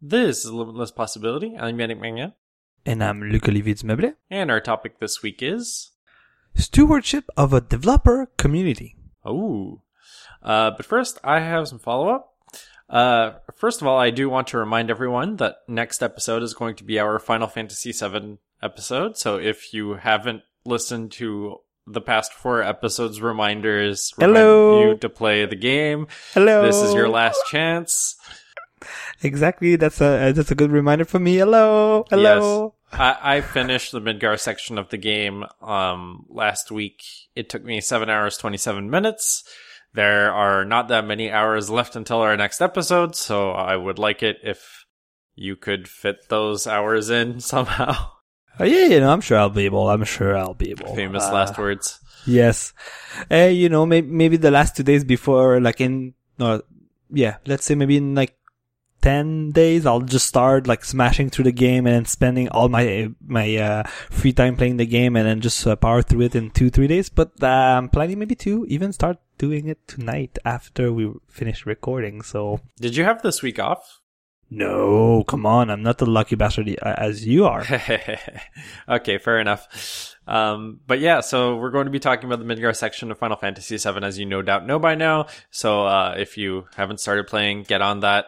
This is Limitless Possibility. I'm Yannick Magnan. And I'm Luc Olivier. And our topic this week is Stewardship of a Developer Community. Oh. Uh, but first, I have some follow up. Uh, first of all, I do want to remind everyone that next episode is going to be our Final Fantasy VII episode. So if you haven't listened to the past four episodes reminders Hello. remind you to play the game. Hello. This is your last chance. Exactly. That's a that's a good reminder for me. Hello. Hello. Yes. I, I finished the Midgar section of the game um last week. It took me seven hours twenty seven minutes. There are not that many hours left until our next episode, so I would like it if you could fit those hours in somehow. Oh, yeah, you know, I'm sure I'll be able. I'm sure I'll be able. Famous Uh, last words. Yes. Uh, you know, maybe, maybe the last two days before, like in, no, yeah, let's say maybe in like 10 days, I'll just start like smashing through the game and spending all my, my, uh, free time playing the game and then just uh, power through it in two, three days. But, uh, I'm planning maybe to even start doing it tonight after we finish recording. So, Did you have this week off? no, come on. I'm not the lucky bastard uh, as you are. okay, fair enough. Um, but yeah, so we're going to be talking about the Midgar section of Final Fantasy VII, as you no doubt know by now. So uh, if you haven't started playing, get on that,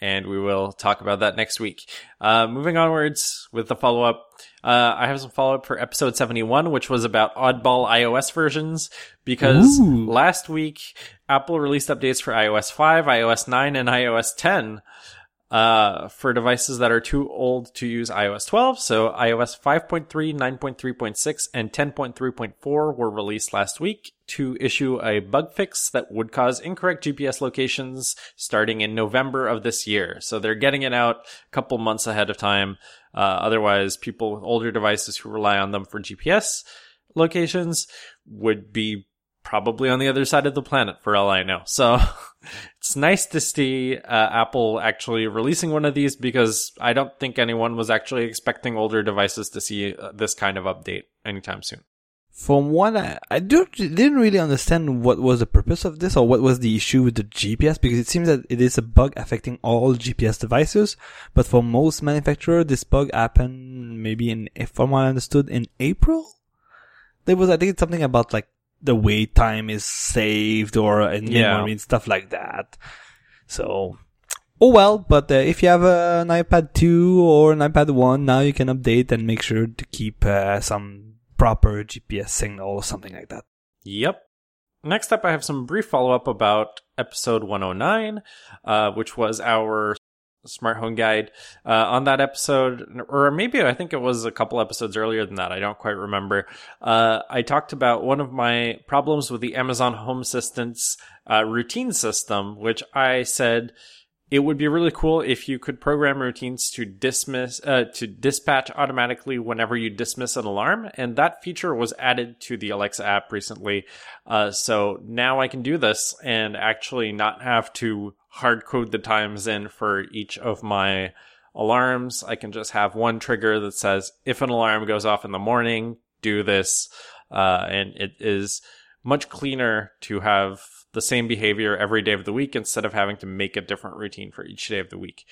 and we will talk about that next week. Uh, moving onwards with the follow up. Uh, I have some follow up for episode 71, which was about oddball iOS versions, because Ooh. last week Apple released updates for iOS 5, iOS 9, and iOS 10 uh, for devices that are too old to use iOS 12. So iOS 5.3, 9.3.6, and 10.3.4 were released last week to issue a bug fix that would cause incorrect GPS locations starting in November of this year. So they're getting it out a couple months ahead of time. Uh, otherwise, people with older devices who rely on them for GPS locations would be probably on the other side of the planet for all I know. So it's nice to see uh, Apple actually releasing one of these because I don't think anyone was actually expecting older devices to see uh, this kind of update anytime soon. From what I, I don't, didn't really understand what was the purpose of this or what was the issue with the GPS because it seems that it is a bug affecting all GPS devices. But for most manufacturers, this bug happened maybe in, if from what I understood, in April. There was, I think it's something about like the wait time is saved or in Yeah. memory and stuff like that. So, oh well, but uh, if you have uh, an iPad 2 or an iPad 1, now you can update and make sure to keep uh, some proper GPS signal or something like that. Yep. Next up, I have some brief follow up about episode 109, uh, which was our smart home guide. Uh, on that episode, or maybe I think it was a couple episodes earlier than that, I don't quite remember. Uh, I talked about one of my problems with the Amazon Home Assistant's uh, routine system, which I said it would be really cool if you could program routines to dismiss uh, to dispatch automatically whenever you dismiss an alarm and that feature was added to the alexa app recently uh, so now i can do this and actually not have to hard code the times in for each of my alarms i can just have one trigger that says if an alarm goes off in the morning do this uh, and it is much cleaner to have the same behavior every day of the week instead of having to make a different routine for each day of the week.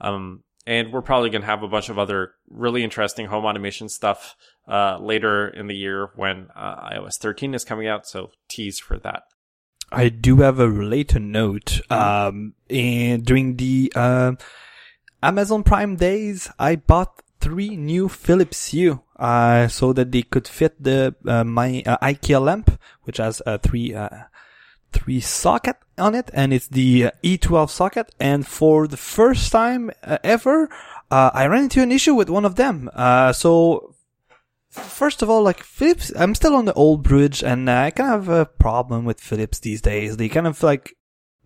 Um, and we're probably going to have a bunch of other really interesting home automation stuff uh, later in the year when uh, iOS 13 is coming out. So tease for that. I do have a related note. Um, and during the um Amazon Prime days, I bought three new Philips Hue, uh, so that they could fit the uh, my uh, IKEA lamp, which has uh, three uh, three socket on it, and it's the uh, E12 socket. And for the first time uh, ever, uh, I ran into an issue with one of them. Uh, so First of all, like Philips, I'm still on the old bridge, and uh, I kind of have a problem with Philips these days. They kind of like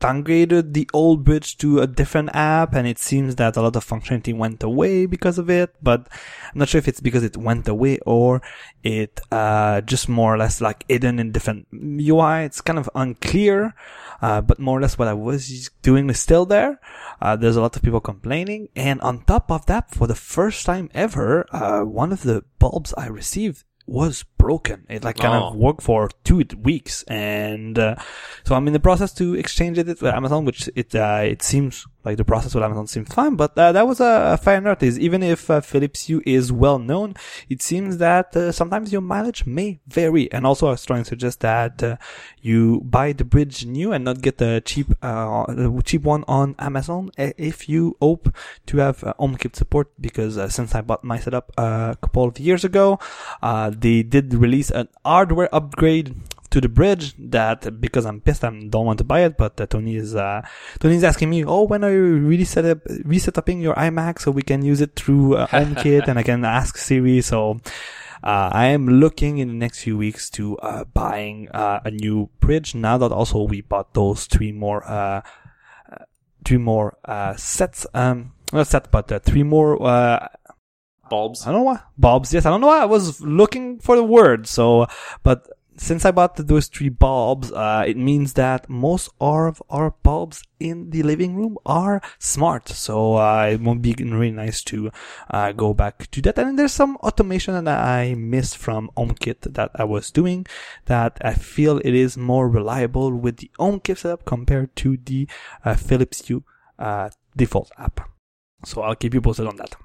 downgraded the old bridge to a different app, and it seems that a lot of functionality went away because of it. But I'm not sure if it's because it went away or it uh, just more or less like hidden in different UI. It's kind of unclear. Uh, but more or less what I was doing is still there. Uh, there's a lot of people complaining. And on top of that, for the first time ever, uh, one of the bulbs I received was broken. It like kind Oh. of worked for two weeks, and uh, so I'm in the process to exchange it with Amazon, which it uh, it seems like the process with Amazon seems fine. But uh, that was a, a fair notice. Even if uh, Philips Hue is well known, it seems that uh, sometimes your mileage may vary. And also, I to suggest that uh, you buy the bridge new and not get the cheap uh, cheap one on Amazon if you hope to have uh, HomeKit support. Because uh, since I bought my setup uh, a couple of years ago, uh, they did release an hardware upgrade to the bridge that because I'm pissed I don't want to buy it but uh, Tony is uh, Tony's asking me oh when are you really set up resetting your iMac so we can use it through uh, HomeKit and I can ask Siri? So uh, I am looking in the next few weeks to uh, buying uh, a new bridge now that also we bought those three more uh, uh, three more uh, sets um not set but uh, three more uh, Bulbs. I don't know why. Bulbs, yes. I don't know why I was looking for the word. So, but since I bought those three bulbs, uh, it means that most of our bulbs in the living room are smart. So, uh, it won't be really nice to, uh, go back to that. And there's some automation that I missed from HomeKit that I was doing that I feel it is more reliable with the HomeKit setup compared to the, uh, Philips Hue, uh, default app. So I'll keep you posted on that.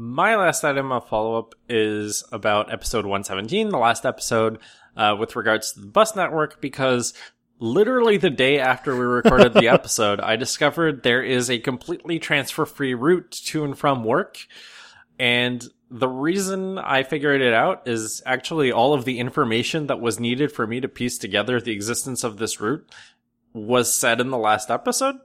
My last item of follow up is about episode 117, the last episode, uh, with regards to the bus network, because literally the day after we recorded the episode, I discovered there is a completely transfer free route to and from work. And the reason I figured it out is actually all of the information that was needed for me to piece together the existence of this route was said in the last episode.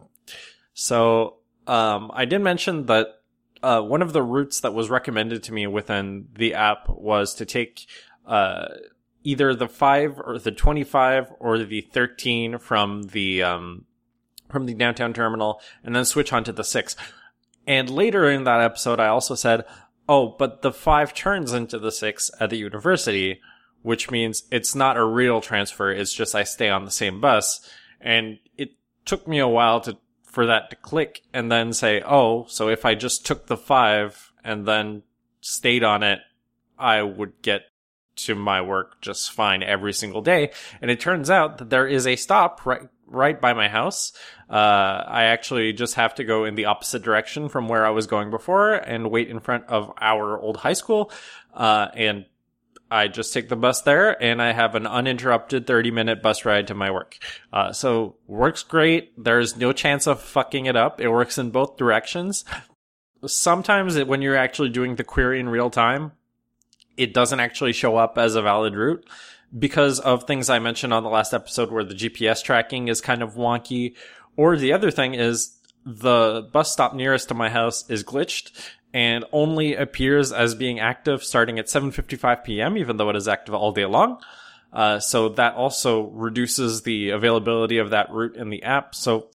So, um, I did mention that uh, one of the routes that was recommended to me within the app was to take uh, either the five or the twenty-five or the thirteen from the um, from the downtown terminal, and then switch onto the six. And later in that episode, I also said, "Oh, but the five turns into the six at the university." Which means it's not a real transfer. It's just I stay on the same bus. And it took me a while to for that to click and then say, oh, so if I just took the five and then stayed on it, I would get to my work just fine every single day. And it turns out that there is a stop right, right by my house. Uh, I actually just have to go in the opposite direction from where I was going before and wait in front of our old high school. Uh, and I just take the bus there and I have an uninterrupted 30 minute bus ride to my work. Uh, so works great. There's no chance of fucking it up. It works in both directions. Sometimes it, when you're actually doing the query in real time, it doesn't actually show up as a valid route because of things I mentioned on the last episode where the GPS tracking is kind of wonky. Or the other thing is the bus stop nearest to my house is glitched and only appears as being active starting at 7:55 p.m. even though it is active all day long. Uh, so that also reduces the availability of that route in the app. So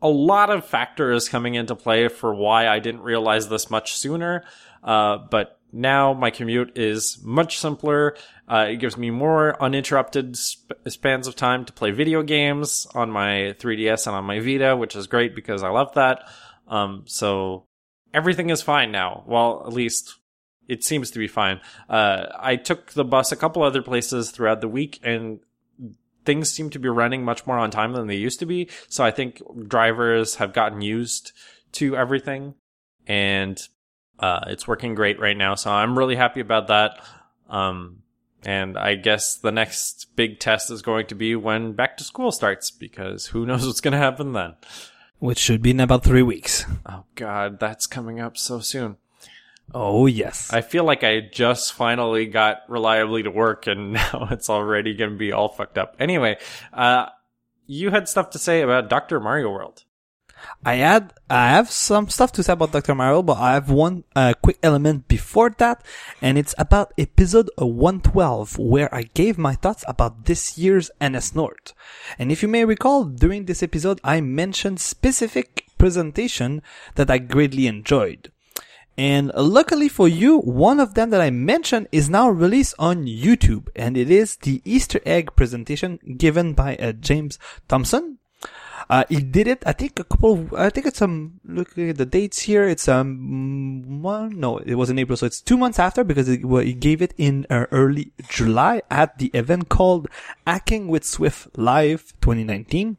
a lot of factors coming into play for why I didn't realize this much sooner. Uh, but now my commute is much simpler. Uh, it gives me more uninterrupted sp- spans of time to play video games on my 3DS and on my Vita, which is great because I love that. Um, so everything is fine now. Well, at least it seems to be fine. Uh, I took the bus a couple other places throughout the week and things seem to be running much more on time than they used to be. So I think drivers have gotten used to everything and uh, it's working great right now. So I'm really happy about that. Um, and I guess the next big test is going to be when back to school starts because who knows what's going to happen then. Which should be in about three weeks. Oh God, that's coming up so soon. Oh, yes. I feel like I just finally got reliably to work and now it's already going to be all fucked up. Anyway, uh, you had stuff to say about Dr. Mario World. I had I have some stuff to say about Dr. Mario, but I have one uh, quick element before that, and it's about episode 112, where I gave my thoughts about this year's NSNorth. And if you may recall, during this episode, I mentioned specific presentation that I greatly enjoyed. And luckily for you, one of them that I mentioned is now released on YouTube, and it is the Easter egg presentation given by uh, James Thompson. Uh, he did it, I think a couple, I think it's um, looking at the dates here, it's um, one, no, it was in April, so it's two months after because it, well, he gave it in uh, early July at the event called Hacking with Swift Live 2019.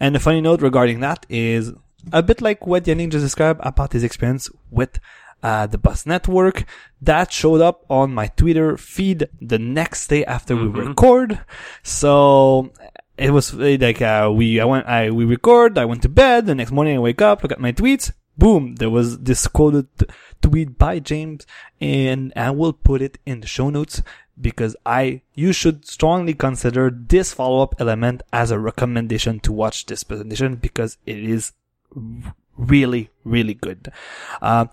And the funny note regarding that is a bit like what Yannick just described about his experience with uh, the bus network that showed up on my Twitter feed the next day after we Mhm. record. So it was uh, like, uh, we, I went, I, we record, I went to bed, the next morning I wake up, look at my tweets, boom, there was this quoted t- tweet by James and I will put it in the show notes because I, you should strongly consider this follow-up element as a recommendation to watch this presentation because it is really, really good. Uh,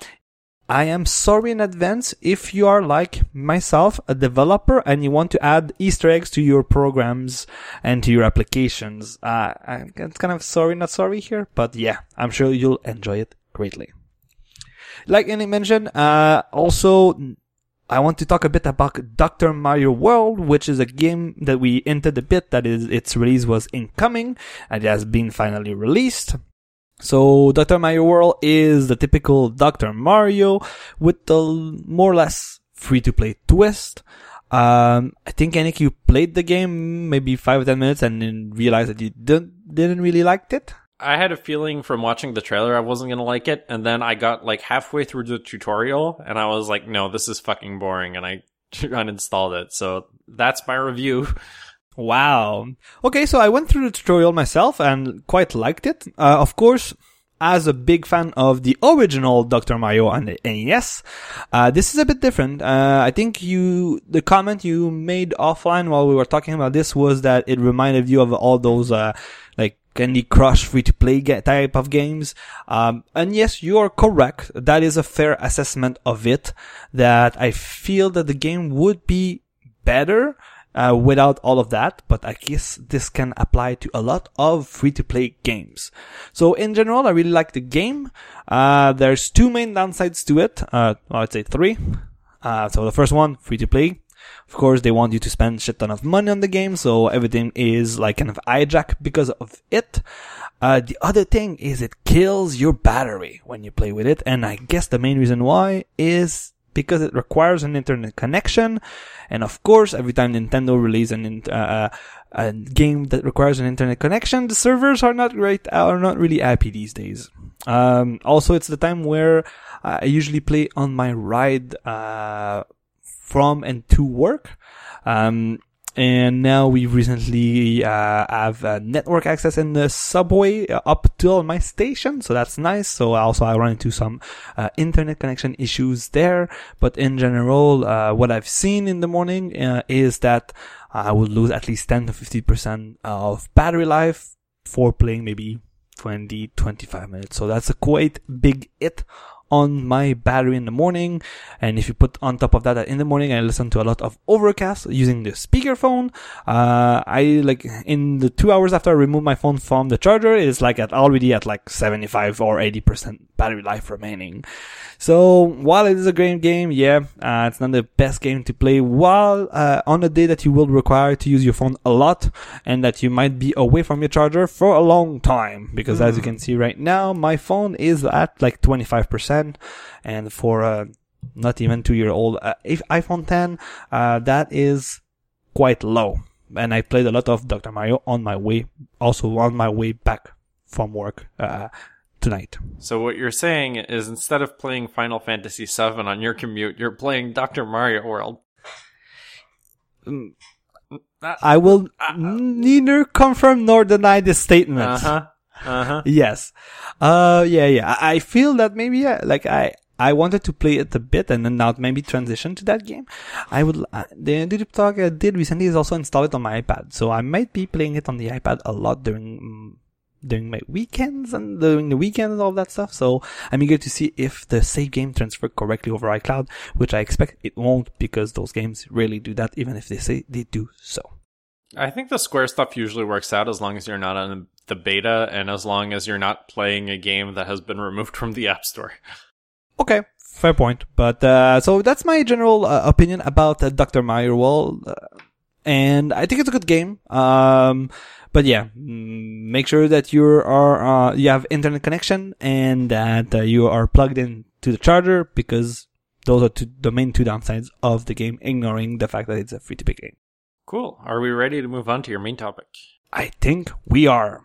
I am sorry in advance if you are like myself, a developer, and you want to add Easter eggs to your programs and to your applications. Uh, I'm kind of sorry, not sorry here, but yeah, I'm sure you'll enjoy it greatly. Like Annie mentioned, uh, also, I want to talk a bit about Dr. Mario World, which is a game that we entered a bit that is, its release was incoming and it has been finally released. So Dr. Mario World is the typical Dr. Mario with the more or less free to play twist. Um, I think Yannick, you played the game maybe five or ten minutes and then realized that you didn't, didn't really liked it. I had a feeling from watching the trailer I wasn't gonna like it, and then I got like halfway through the tutorial, and I was like, "No, this is fucking boring," and I uninstalled it. So that's my review. Wow. Okay, so I went through the tutorial myself and quite liked it. Uh, of course, as a big fan of the original Dr. Mario on the NES, uh, this is a bit different. Uh, I think you, the comment you made offline while we were talking about this was that it reminded you of all those, uh, like Candy Crush free to play type of games. Um, and yes, you are correct. That is a fair assessment of it. That I feel that the game would be better uh, without all of that, but I guess this can apply to a lot of free-to-play games. So in general, I really like the game. Uh, there's two main downsides to it. Uh, I'd say three. Uh, so the first one, free-to-play. Of course, they want you to spend shit ton of money on the game, so everything is like kind of hijack because of it. Uh, the other thing is it kills your battery when you play with it, and I guess the main reason why is because it requires an internet connection. And of course, every time Nintendo releases an, uh, a game that requires an internet connection, the servers are not great, are not really happy these days. Um, also, it's the time where I usually play on my ride, uh, from and to work. Um, and now we recently uh, have uh, network access in the subway uh, up till my station, so that's nice. So also I run into some uh, internet connection issues there, but in general, uh, what I've seen in the morning uh, is that I would lose at least 10 to 50 percent of battery life for playing maybe 20, 25 minutes. So that's a quite big hit on my battery in the morning. And if you put on top of that in the morning, I listen to a lot of overcast using the speakerphone. Uh, I like in the two hours after I remove my phone from the charger, it's like at already at like 75 or 80% battery life remaining. So while it is a great game, yeah, uh, it's not the best game to play while, uh, on a day that you will require to use your phone a lot and that you might be away from your charger for a long time. Because as you can see right now, my phone is at like 25% and for a not even two year old uh, if iPhone 10, uh, that is quite low. And I played a lot of Dr. Mario on my way, also on my way back from work, uh, tonight. So what you're saying is instead of playing Final Fantasy VII on your commute, you're playing Dr. Mario World. Mm, Uh I will neither confirm nor deny this statement. huh. Uh huh. Yes. Uh, yeah, yeah. I feel that maybe, yeah, like I, I wanted to play it a bit and then now maybe transition to that game. I would, uh, the Deep Talk I did recently is also installed it on my iPad. So I might be playing it on the iPad a lot during, mm, during my weekends and during the weekend and all that stuff. So I'm eager to see if the save game transfer correctly over iCloud, which I expect it won't because those games really do that, even if they say they do so. I think the Square stuff usually works out as long as you're not on the beta and as long as you're not playing a game that has been removed from the App Store. Okay, fair point. But uh, so that's my general uh, opinion about uh, Dr. World, uh, and I think it's a good game. Um, but yeah, mm, make sure that you are uh, you have internet connection and that uh, you are plugged in to the charger because those are two, the main two downsides of the game. Ignoring the fact that it's a free to play game. Cool. Are we ready to move on to your main topic? I think we are.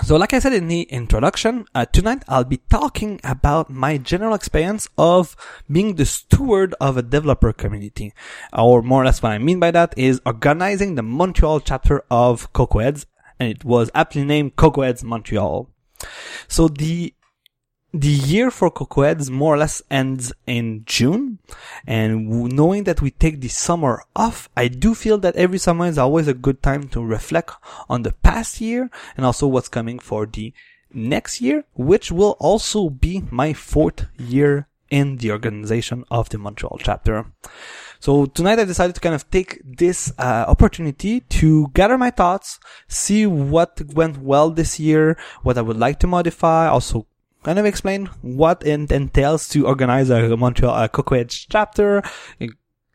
So, like I said in the introduction, uh, tonight I'll be talking about my general experience of being the steward of a developer community. Or more or less what I mean by that is organizing the Montreal chapter of CocoaHeads, and it was aptly named CocoaHeads Montreal. So the the year for CocoaHeads more or less ends in June. And knowing that we take the summer off, I do feel that every summer is always a good time to reflect on the past year and also what's coming for the next year, which will also be my fourth year in the organization of the Montreal chapter. So tonight I decided to kind of take this uh, opportunity to gather my thoughts, see what went well this year, what I would like to modify, also kind of explain what it entails to organize a Montreal uh, CocoaHeads chapter. It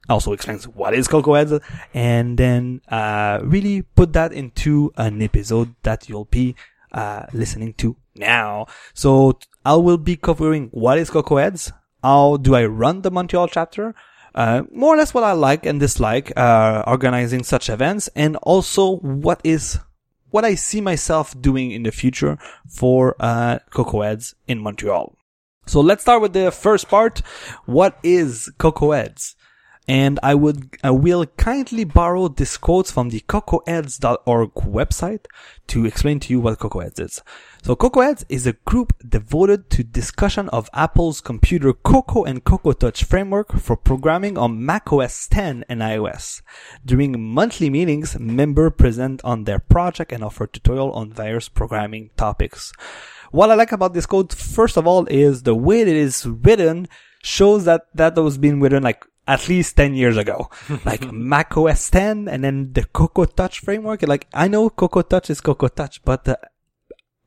also explains what is CocoaHeads, and then uh, really put that into an episode that you'll be uh, listening to now. So I will be covering what is CocoaHeads, how do I run the Montreal chapter, uh, more or less what I like and dislike uh, organizing such events, and also what is what I see myself doing in the future for uh, CocoaHeads in Montreal. So let's start with the first part. What is CocoaHeads? And I would, I will kindly borrow this quote from the cocoaheads.org website to explain to you what CocoaHeads is. So CocoaHeads is a group devoted to discussion of Apple's computer Cocoa and Cocoa Touch framework for programming on macOS 10 and iOS. During monthly meetings, members present on their project and offer tutorial on various programming topics. What I like about this code, first of all, is the way it is written shows that that was being written like at least 10 years ago. like Mac OS 10 and then the Cocoa Touch framework. Like, I know Cocoa Touch is Cocoa Touch, but uh,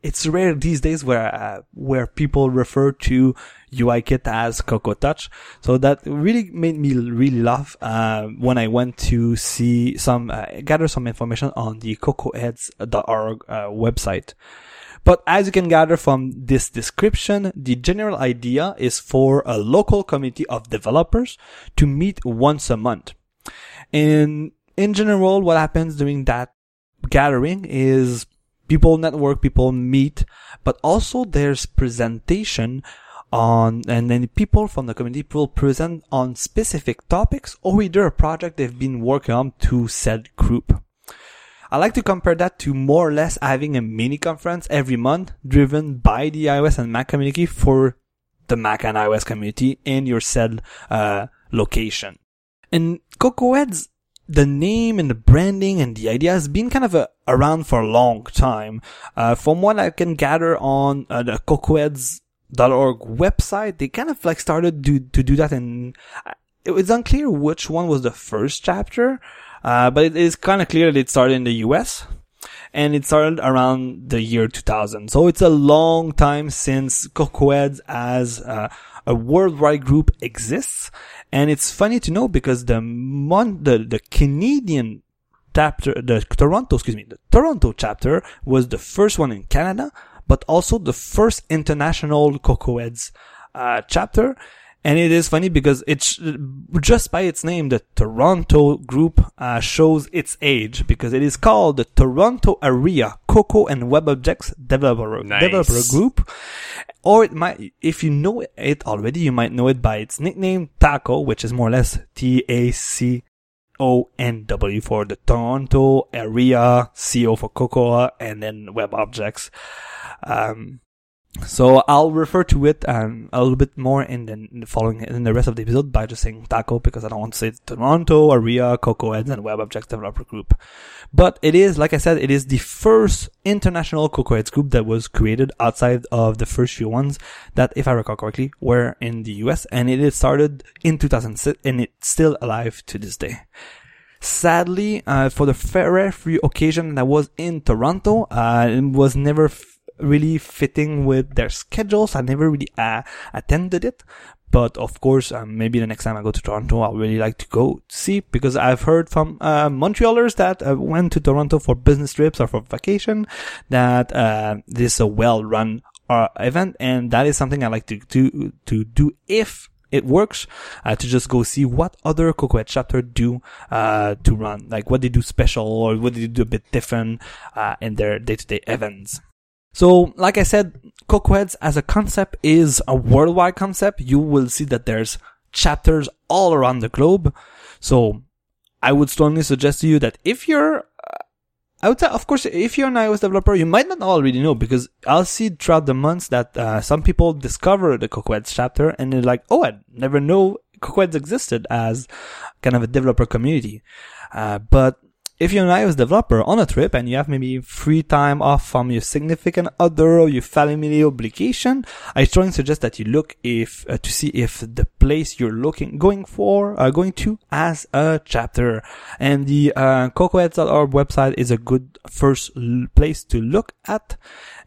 it's rare these days where, uh, where people refer to UIKit as Cocoa Touch. So that really made me really laugh, uh, when I went to see some, uh, gather some information on the cocoaheads.org, uh, website. But as you can gather from this description, the general idea is for a local community of developers to meet once a month. And in general, what happens during that gathering is people network, people meet, but also there's presentation on, and then people from the community will present on specific topics or either a project they've been working on to said group. I like to compare that to more or less having a mini conference every month driven by the iOS and Mac community for the Mac and iOS community in your said uh, location. And CocoaHeads, the name and the branding and the idea has been kind of a, around for a long time. Uh, from what I can gather on uh, the cocoaheads.org website, they kind of like started to, to do that and uh, it was unclear which one was the first chapter. Uh, but it is kind of clear that it started in the US and it started around the year 2000. So it's a long time since CocoaHeads as uh, a worldwide group exists. And it's funny to know because the mon- the, the Canadian chapter, the Toronto, excuse me, the Toronto chapter was the first one in Canada, but also the first international CocoaHeads uh, chapter. And it is funny because it's just by its name, the Toronto group uh, shows its age because it is called the Toronto Area Cocoa and WebObjects Developer, Nice. Developer Group. Or it might, if you know it already, you might know it by its nickname TACO, which is more or less T-A-C O-N-W for the Toronto Area, CO for Cocoa, and then WebObjects. Um, so I'll refer to it um, a little bit more in the, in the following in the rest of the episode by just saying Taco because I don't want to say Toronto, Aria, CocoaHeads, and WebObjects Developer Group. But it is, like I said, it is the first international CocoaHeads group that was created outside of the first few ones that, if I recall correctly, were in the US, and it is started in 2006, and it's still alive to this day. Sadly, uh, for the very few occasion that was in Toronto, uh, it was never f- really fitting with their schedules. I never really uh, attended it, but of course, um, maybe the next time I go to Toronto, I'll really like to go see because I've heard from uh, Montrealers that uh, went to Toronto for business trips or for vacation that uh, this is a well-run uh, event, and that is something I like to do to do if it works uh, to just go see what other CocoaHead chapter do uh, to run, like what they do special or what they do a bit different uh, in their day-to-day events. So, like I said, CocoaHeads as a concept is a worldwide concept. You will see that there's chapters all around the globe. So, I would strongly suggest to you that if you're I would say, of course, if you're an iOS developer, you might not already know because I'll see throughout the months that uh, some people discover the CocoaHeads chapter and they're like, "Oh, I never know CocoaHeads existed as kind of a developer community." Uh, but if you're an iOS developer on a trip and you have maybe free time off from your significant other or your family obligation, I strongly suggest that you look if uh, to see if the place you're looking going for uh, going to as a chapter. And the uh, website is a good first l- place to look at.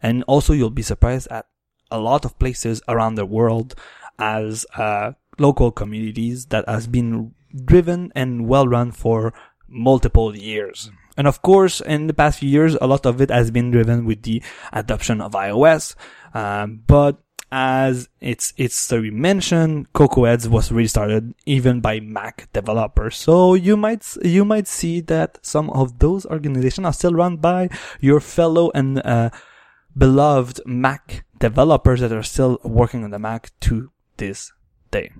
And also you'll be surprised at a lot of places around the world as uh, local communities that has been driven and well run for multiple years. And of course, in the past few years, a lot of it has been driven with the adoption of iOS. Um, but as its its story mentioned, CocoaHeads was restarted even by Mac developers. So you might you might see that some of those organizations are still run by your fellow and uh, beloved Mac developers that are still working on the Mac to this day.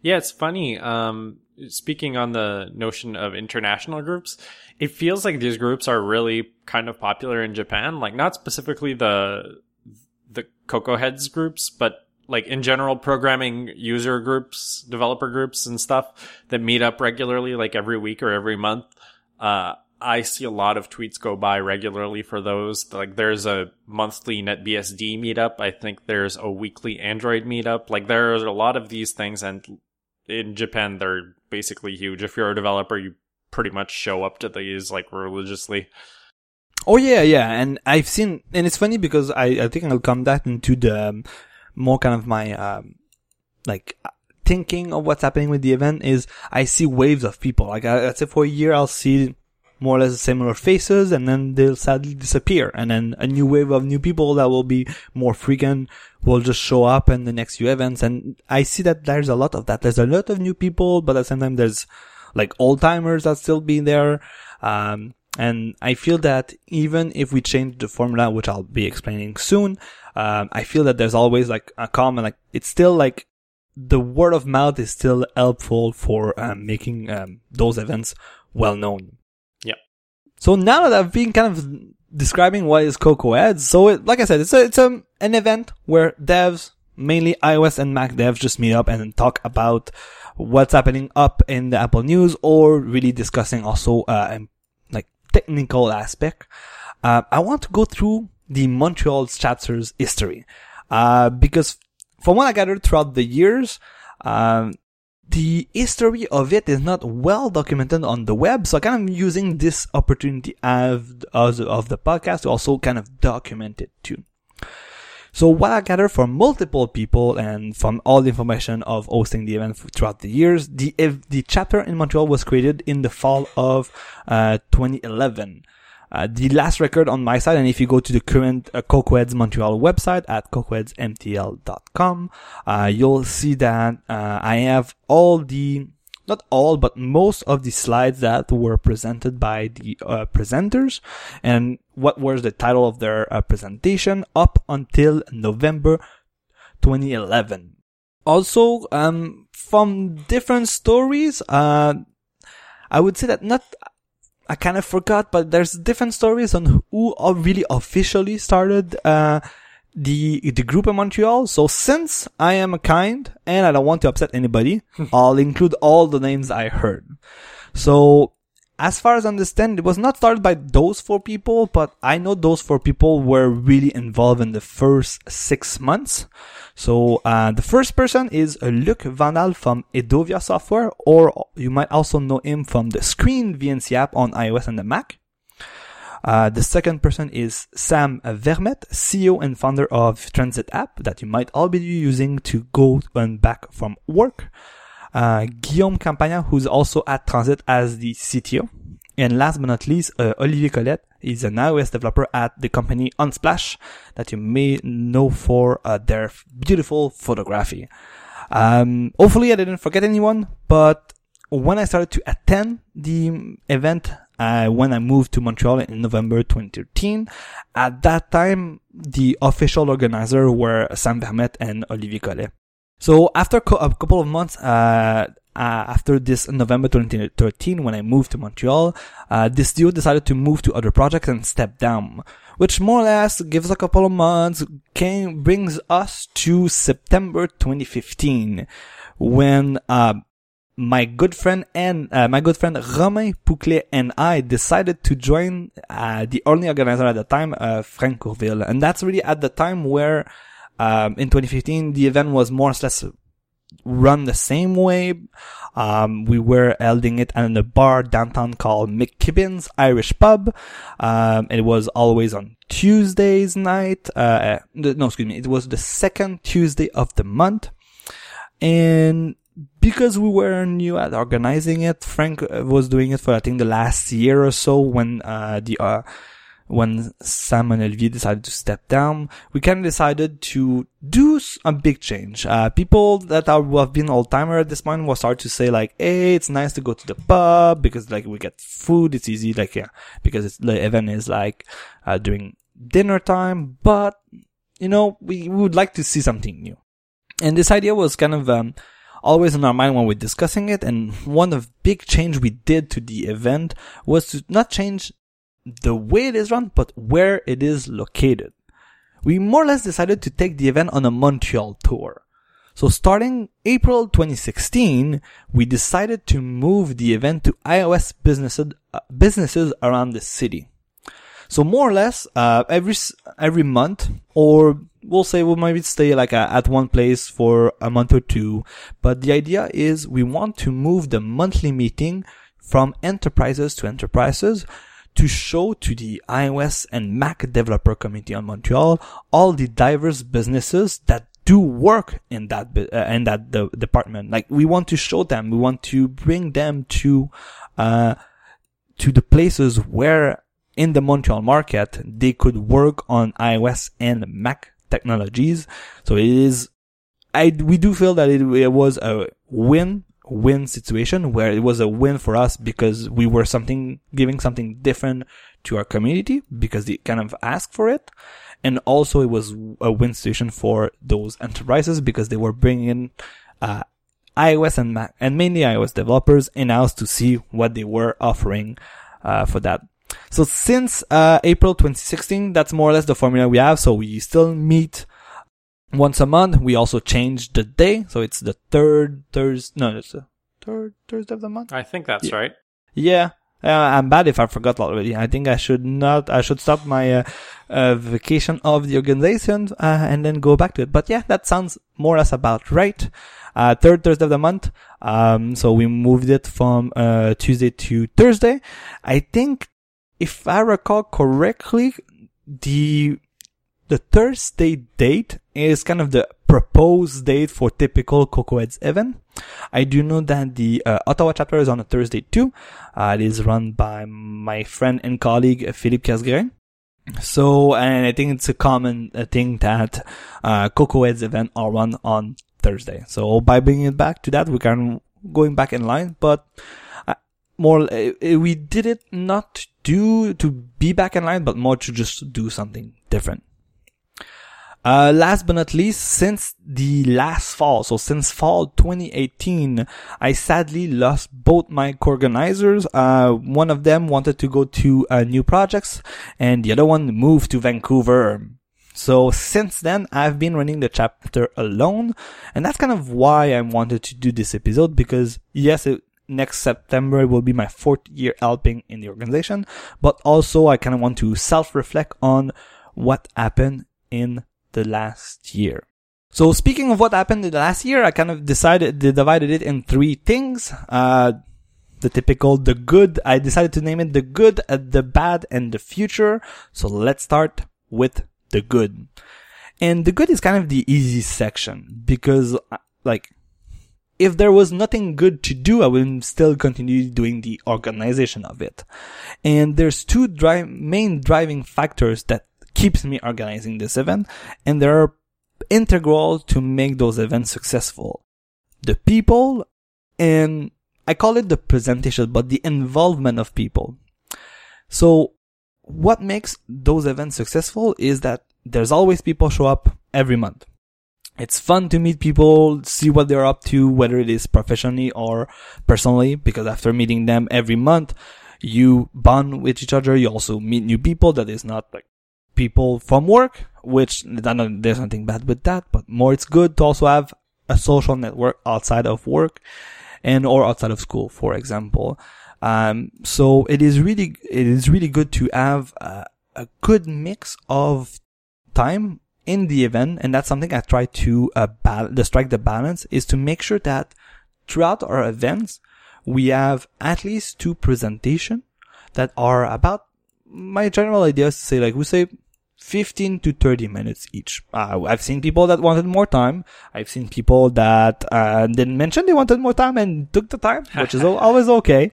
Yeah, it's funny. Um, speaking on the notion of international groups, it feels like these groups are really kind of popular in Japan. Like not specifically the the CocoaHeads groups, but like in general programming user groups, developer groups and stuff that meet up regularly, like every week or every month. Uh, I see a lot of tweets go by regularly for those. Like there's a monthly NetBSD meetup. I think there's a weekly Android meetup. Like there's a lot of these things and in Japan they're basically huge. If you're a developer, you pretty much show up to these like religiously. Oh yeah, yeah, and I've seen, and it's funny because I, I think I'll come back into the um, more kind of my um, like thinking of what's happening with the event is I see waves of people. Like I, let's say for a year I'll see more or less similar faces, and then they'll sadly disappear, and then a new wave of new people that will be more frequent will just show up in the next few events, and I see that there's a lot of that. There's a lot of new people, but at the same time there's like old timers that still be there. Um, and I feel that even if we change the formula, which I'll be explaining soon, um, I feel that there's always like a common, like, it's still like the word of mouth is still helpful for um, making um, those events well known. So now that I've been kind of describing what is CocoaHeads, so it, like I said, it's a, it's a, an event where devs, mainly iOS and Mac devs, just meet up and talk about what's happening up in the Apple News, or really discussing also uh, technical aspect, uh, I want to go through the Montreal chapter's history. Uh, because from what I gathered throughout the years, um, the history of it is not well documented on the web. So I kind of using this opportunity of, of, of the podcast to also kind of document it too. So what I gathered from multiple people and from all the information of hosting the event throughout the years, the the chapter in Montreal was created in the fall of uh, 2011. Uh, the last record on my side, and if you go to the current uh, CocoaHeads Montreal website at cocoaheadsmtl.com, uh, you'll see that uh, I have all the not all, but most of the slides that were presented by the uh, presenters and what was the title of their uh, presentation up until November 2011. Also, um, from different stories, uh, I would say that not, I kind of forgot, but there's different stories on who really officially started, uh, the the group in Montreal. So since I am a kind and I don't want to upset anybody, I'll include all the names I heard. So as far as I understand, it was not started by those four people, but I know those four people were really involved in the first six months. So uh, the first person is Luc Vandal from Edovia Software, or you might also know him from the Screen VNC app on iOS and the Mac. Uh, the second person is Sam Vermette, CEO and founder of Transit app that you might all be using to go and back from work. Uh, Guillaume Campagna, who's also at Transit as the CTO. And last but not least, uh, Olivier Collet is an iOS developer at the company Unsplash that you may know for uh, their beautiful photography. Um, hopefully I didn't forget anyone, but when I started to attend the event, uh, when I moved to Montreal in November 2013, at that time, the official organizer were Sam Vermette and Olivier Collet. So after co- a couple of months, uh, uh, after this November 2013, when I moved to Montreal, uh, this duo decided to move to other projects and step down, which more or less gives a couple of months, came, brings us to September 2015, when, uh, my good friend and uh, my good friend Romain Pouclet and I decided to join uh, the only organizer at the time, uh, Frank Courville, and that's really at the time where um, in 2015 the event was more or less run the same way. Um, we were holding it at a bar downtown called McKibbin's Irish Pub. Um, it was always on Tuesdays night. Uh, no, excuse me. It was the second Tuesday of the month. And because we were new at organizing it, Frank was doing it for I think the last year or so when uh, the uh, when Sam and Olivier decided to step down, we kind of decided to do a big change. Uh, people that are, who have been old timer at this point will start to say like, Hey, it's nice to go to the pub because like we get food. It's easy. Like, yeah, because it's the event is like, uh, during dinner time, but you know, we, we would like to see something new. And this idea was kind of, um, always in our mind when we're discussing it. And one of big change we did to the event was to not change the way it is run, but where it is located. We more or less decided to take the event on a Montreal tour. So starting April 2016, we decided to move the event to iOS businesses, uh, businesses around the city. So more or less, uh, every, every month, or we'll say we'll maybe stay like a, at one place for a month or two. But the idea is we want to move the monthly meeting from enterprises to enterprises to show to the iOS and Mac developer community on Montreal all the diverse businesses that do work in that uh, in that the department. Like we want to show them, we want to bring them to uh to the places where in the Montreal market they could work on iOS and Mac technologies. So it is I we do feel that it, it was a win win situation where it was a win for us because we were something giving something different to our community because they kind of asked for it and also it was a win situation for those enterprises because they were bringing uh, iOS and Mac and mainly iOS developers in house to see what they were offering uh, for that. So since uh, April 2016, that's more or less the formula we have. So we still meet once a month. We also change the day, so it's the third Thursday. No, it's the third Thursday of the month. I think that's Yeah. right. Yeah. Uh, I'm bad if I forgot already. I think I should not, I should stop my uh, uh, vacation of the organization uh, and then go back to it. But yeah, that sounds more or less about right. Uh, third Thursday of the month. Um, so we moved it from uh, Tuesday to Thursday. I think, if I recall correctly, the the Thursday date is kind of the proposed date for typical Cocoa Heads event. I do know that the uh, Ottawa chapter is on a Thursday too. Uh, it is run by my friend and colleague uh, Philippe Casgrain. So, and I think it's a common uh, thing that uh, Cocoa event are run on Thursday. So by bringing it back to that, we can going back in line, but uh, more uh, we did it not do to be back in line, but more to just do something different. Uh, last but not least, since the last fall, so since fall 2018, I sadly lost both my co-organizers. Uh, one of them wanted to go to uh, new projects and the other one moved to Vancouver. So since then, I've been running the chapter alone and that's kind of why I wanted to do this episode because yes, it, next September will be my fourth year helping in the organization, but also I kind of want to self-reflect on what happened in the last year. So speaking of what happened in the last year, I kind of decided, divided it in three things. Uh, the typical, the good. I decided to name it the good, uh, the bad, and the future. So let's start with the good. And the good is kind of the easy section because, uh, like, if there was nothing good to do, I would still continue doing the organization of it. And there's two dri- main driving factors that keeps me organizing this event, and they're integral to make those events successful. The people and I call it the presentation, but the involvement of people. So what makes those events successful is that there's always people show up every month. It's fun to meet people, see what they're up to, whether it is professionally or personally, because after meeting them every month, you bond with each other. You also meet new people that is not like people from work, which there's nothing bad with that, but more it's good to also have a social network outside of work and or outside of school, for example. Um, so it is really, it is really good to have a, a good mix of time in the event. And that's something I try to, uh, bal- strike the balance is to make sure that throughout our events, we have at least two presentation that are about my general idea is to say like we say 15 to 30 minutes each. Uh, I've seen people that wanted more time. I've seen people that uh, didn't mention they wanted more time and took the time, which is always okay.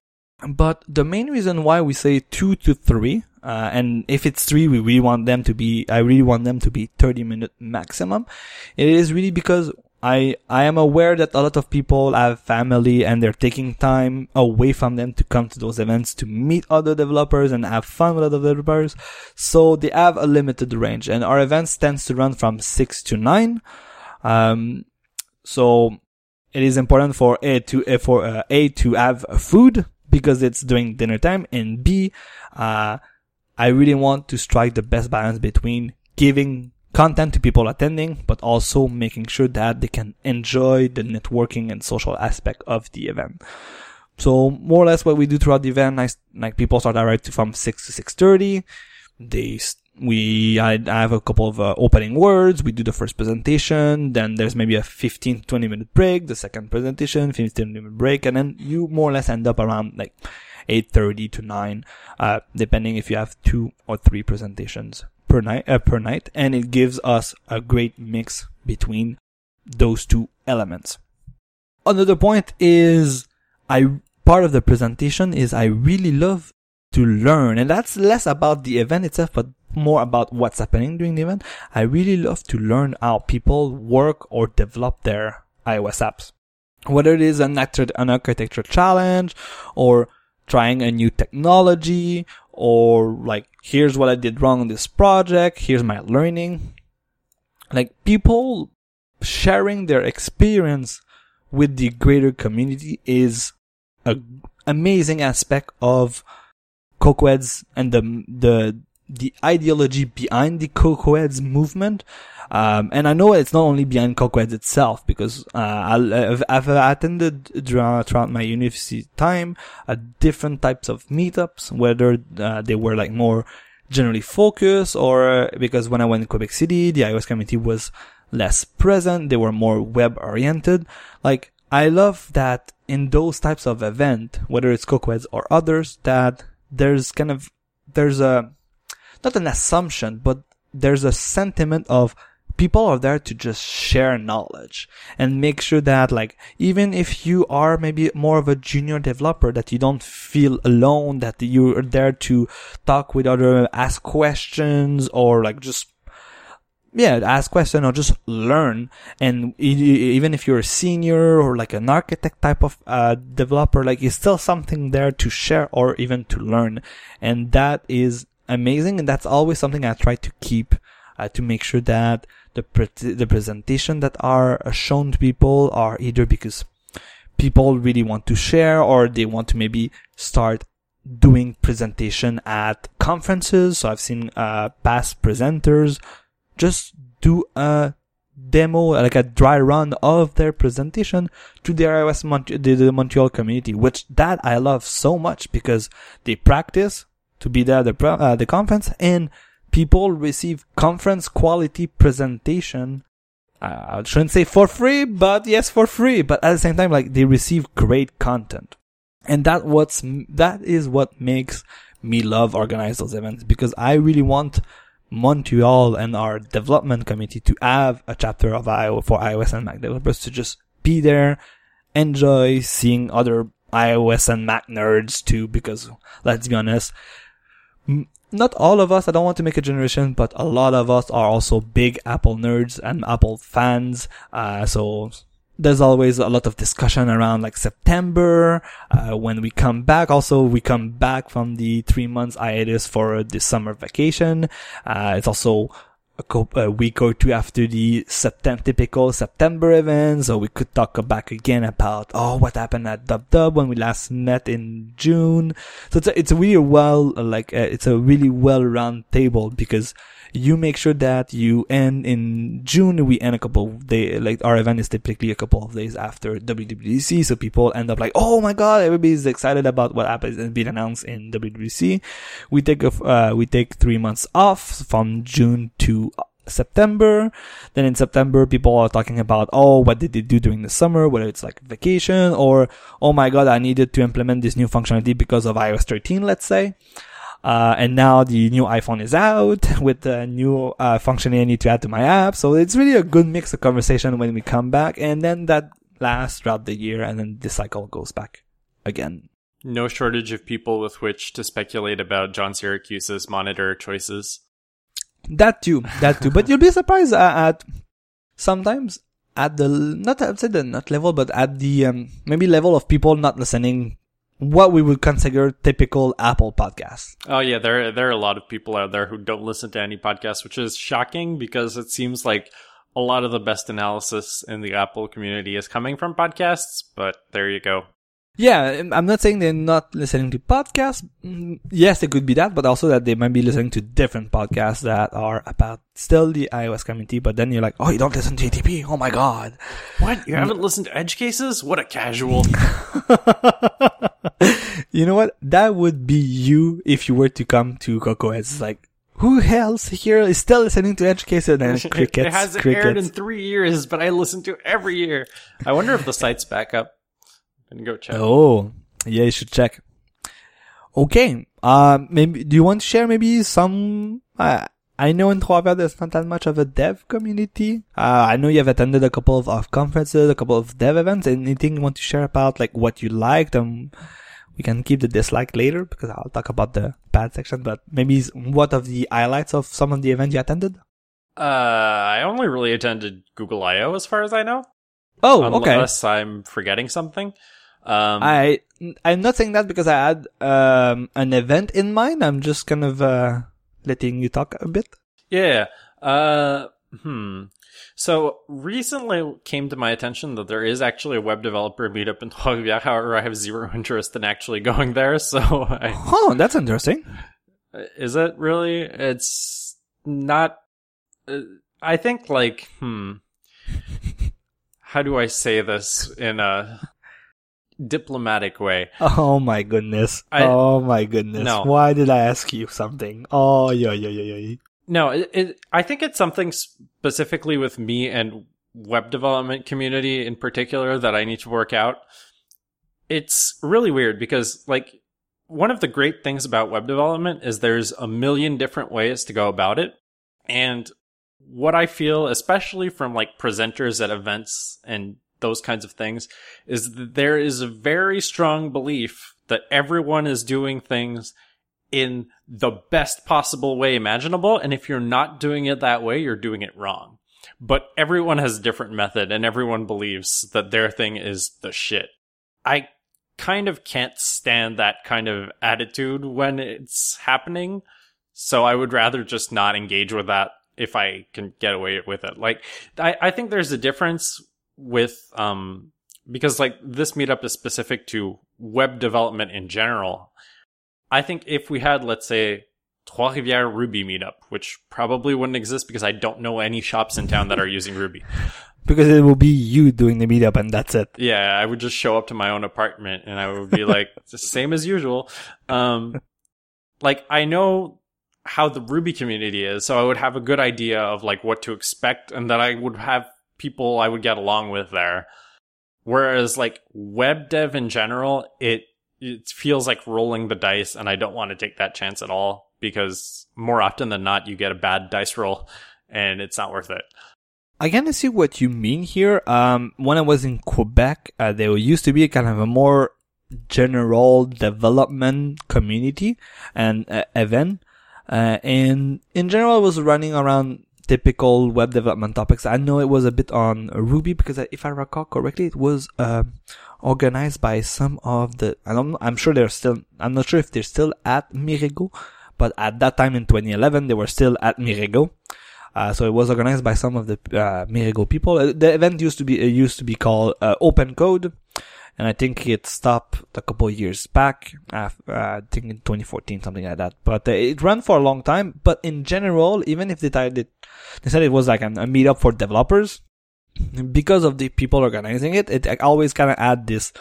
But the main reason why we say two to three, uh, and if it's three, we really want them to be, I really want them to be 30 minute maximum. It is really because I, I am aware that a lot of people have family and they're taking time away from them to come to those events to meet other developers and have fun with other developers. So they have a limited range and our events tends to run from six to nine. Um, so it is important for A to, uh, for uh, A to have food because it's during dinner time and B, uh, I really want to strike the best balance between giving content to people attending, but also making sure that they can enjoy the networking and social aspect of the event. So more or less what we do throughout the event, like, like people start arrive from 6 to 6.30. They, we, I, I have a couple of uh, opening words. We do the first presentation. Then there's maybe a 15, 20 minute break. The second presentation, 15 minute break. And then you more or less end up around like 8.30 to 9, uh, depending if you have two or three presentations per night uh, per night. And it gives us a great mix between those two elements. Another point is i part of the presentation is i really love to learn. And that's less about the event itself but more about what's happening during the event. I really love to learn how people work or develop their ios apps. Whether it is an, an architecture challenge or trying a new technology or like here's what I did wrong on this project, here's my learning. Like people sharing their experience with the greater community is a amazing aspect of CocoaHeads and the the the ideology behind the CocoaHeads movement. Um, and I know it's not only behind CocoaHeads itself because uh, I've, I've, attended throughout, my university time uh, different types of meetups, whether uh, they were like more generally focused or because when I went to Quebec City, the iOS community was less present. They were more web oriented. Like I love that in those types of event, whether it's CocoaHeads or others, that there's kind of there's a not an assumption, but there's a sentiment of people are there to just share knowledge and make sure that like even if you are maybe more of a junior developer that you don't feel alone that you're there to talk with other ask questions or like just yeah, ask questions or just learn. And even if you're a senior or like an architect type of uh, developer, like it's still something there to share or even to learn. And that is amazing. And that's always something I try to keep uh, to make sure that the pre- the presentation that are shown to people are either because people really want to share or they want to maybe start doing presentation at conferences. So I've seen uh, past presenters just do a demo, like a dry run of their presentation to the iOS Mont- the, the Montreal community, which that I love so much because they practice to be there at the, uh, the conference and people receive conference quality presentation. Uh, I shouldn't say for free, but yes, for free. But at the same time, like they receive great content. And that what's, that is what makes me love organize those events because I really want Montreal and our development committee to have a chapter of IO for iOS and Mac developers to just be there, enjoy seeing other iOS and Mac nerds too, because let's be honest, not all of us, I don't want to make a generation, but a lot of us are also big Apple nerds and Apple fans. Uh, so there's always a lot of discussion around like September, uh, when we come back. Also, we come back from the three months hiatus for the summer vacation. Uh, it's also a, co- a week or two after the September, typical September events, or we could talk back again about, oh, what happened at Dub Dub when we last met in June. So it's a, it's a really well, like, uh, it's a really well round table because you make sure that you end in June. We end a couple of days, like our event is typically a couple of days after WWDC. So people end up like, oh my God, everybody's excited about what happens and being announced in WWDC. We take a, uh, we take three months off from June to September. Then in September, people are talking about, oh, what did they do during the summer? Whether it's like vacation or, oh my God, I needed to implement this new functionality because of iOS 13, let's say. Uh, and now the new iPhone is out with the new uh, functionality I need to add to my app. So it's really a good mix of conversation when we come back. And then that lasts throughout the year and then the cycle goes back again. No shortage of people with which to speculate about John Siracusa's monitor choices. That too, that too. but you'll be surprised at, sometimes at the, not I'd say the not level, but at the, um, maybe level of people not listening what we would consider typical Apple podcasts. Oh yeah, there there are a lot of people out there who don't listen to any podcasts, which is shocking because it seems like a lot of the best analysis in the Apple community is coming from podcasts, but there you go. Yeah, I'm not saying they're not listening to podcasts. Mm, yes, it could be that, but also that they might be listening to different podcasts that are about still the iOS community. But then you're like, oh, you don't listen to ATP? Oh my god! What? You haven't listened to Edge Cases? What a casual! you know what? That would be you if you were to come to Coco. It's like, who else here is still listening to Edge Cases and crickets? it hasn't crickets. aired in three years, but I listen to every year. I wonder if the site's back up. And go check. Oh, yeah, you should check. Okay. Uh, maybe, do you want to share maybe some, uh, I know in Trois there's not that much of a dev community. Uh, I know you have attended a couple of, of conferences, a couple of dev events. Anything you want to share about, like what you liked? Um, we can keep the dislike later because I'll talk about the bad section, but maybe what of the highlights of some of the events you attended? Uh, I only really attended Google I.O. as far as I know. Oh, okay. Unless I'm forgetting something. Um, I I'm not saying that because I had um, an event in mind. I'm just kind of uh, letting you talk a bit. Yeah. Uh, hmm. So recently came to my attention that there is actually a web developer meetup in Trois However, I have zero interest in actually going there. So I, oh, that's interesting. Is it really? It's not. Uh, I think like hmm. How do I say this in a diplomatic way. Oh my goodness. I, oh my goodness. No. Why did I ask you something? Oh, yeah, yeah, yeah, yeah. No, it, it, I think it's something specifically with me and web development community in particular that I need to work out. It's really weird because like one of the great things about web development is there's a million different ways to go about it. And what I feel, especially from like presenters at events and those kinds of things is that there is a very strong belief that everyone is doing things in the best possible way imaginable. And if you're not doing it that way, you're doing it wrong. But everyone has a different method and everyone believes that their thing is the shit. I kind of can't stand that kind of attitude when it's happening. So I would rather just not engage with that if I can get away with it. Like, I, I think there's a difference with um because like this meetup is specific to web development in general. I think if we had let's say Trois Rivières Ruby meetup, which probably wouldn't exist because I don't know any shops in town that are using Ruby. Because it will be you doing the meetup and that's it. Yeah, I would just show up to my own apartment and I would be like, the same as usual. Um, like I know how the Ruby community is, so I would have a good idea of like what to expect and that I would have people I would get along with there. Whereas like web dev in general, it it feels like rolling the dice, and I don't want to take that chance at all because more often than not, you get a bad dice roll, and it's not worth it. I kind of see what you mean here. Um, when I was in Quebec, uh, there used to be kind of a more general development community and uh, event. Uh, and in general, it was running around typical web development topics. I know it was a bit on Ruby because if I recall correctly, it was, uh, organized by some of the, I don't I'm sure they're still, I'm not sure if they're still at Mirego, but at that time in 2011, they were still at Mirego. Uh, so it was organized by some of the uh, people. Uh, the event used to be used to be called uh, Open Code, and I think it stopped a couple years back. Uh, I think in 2014, something like that. But uh, it ran for a long time. But in general, even if they they said it was like an, a meetup for developers. Because of the people organizing it, it always kind of add this,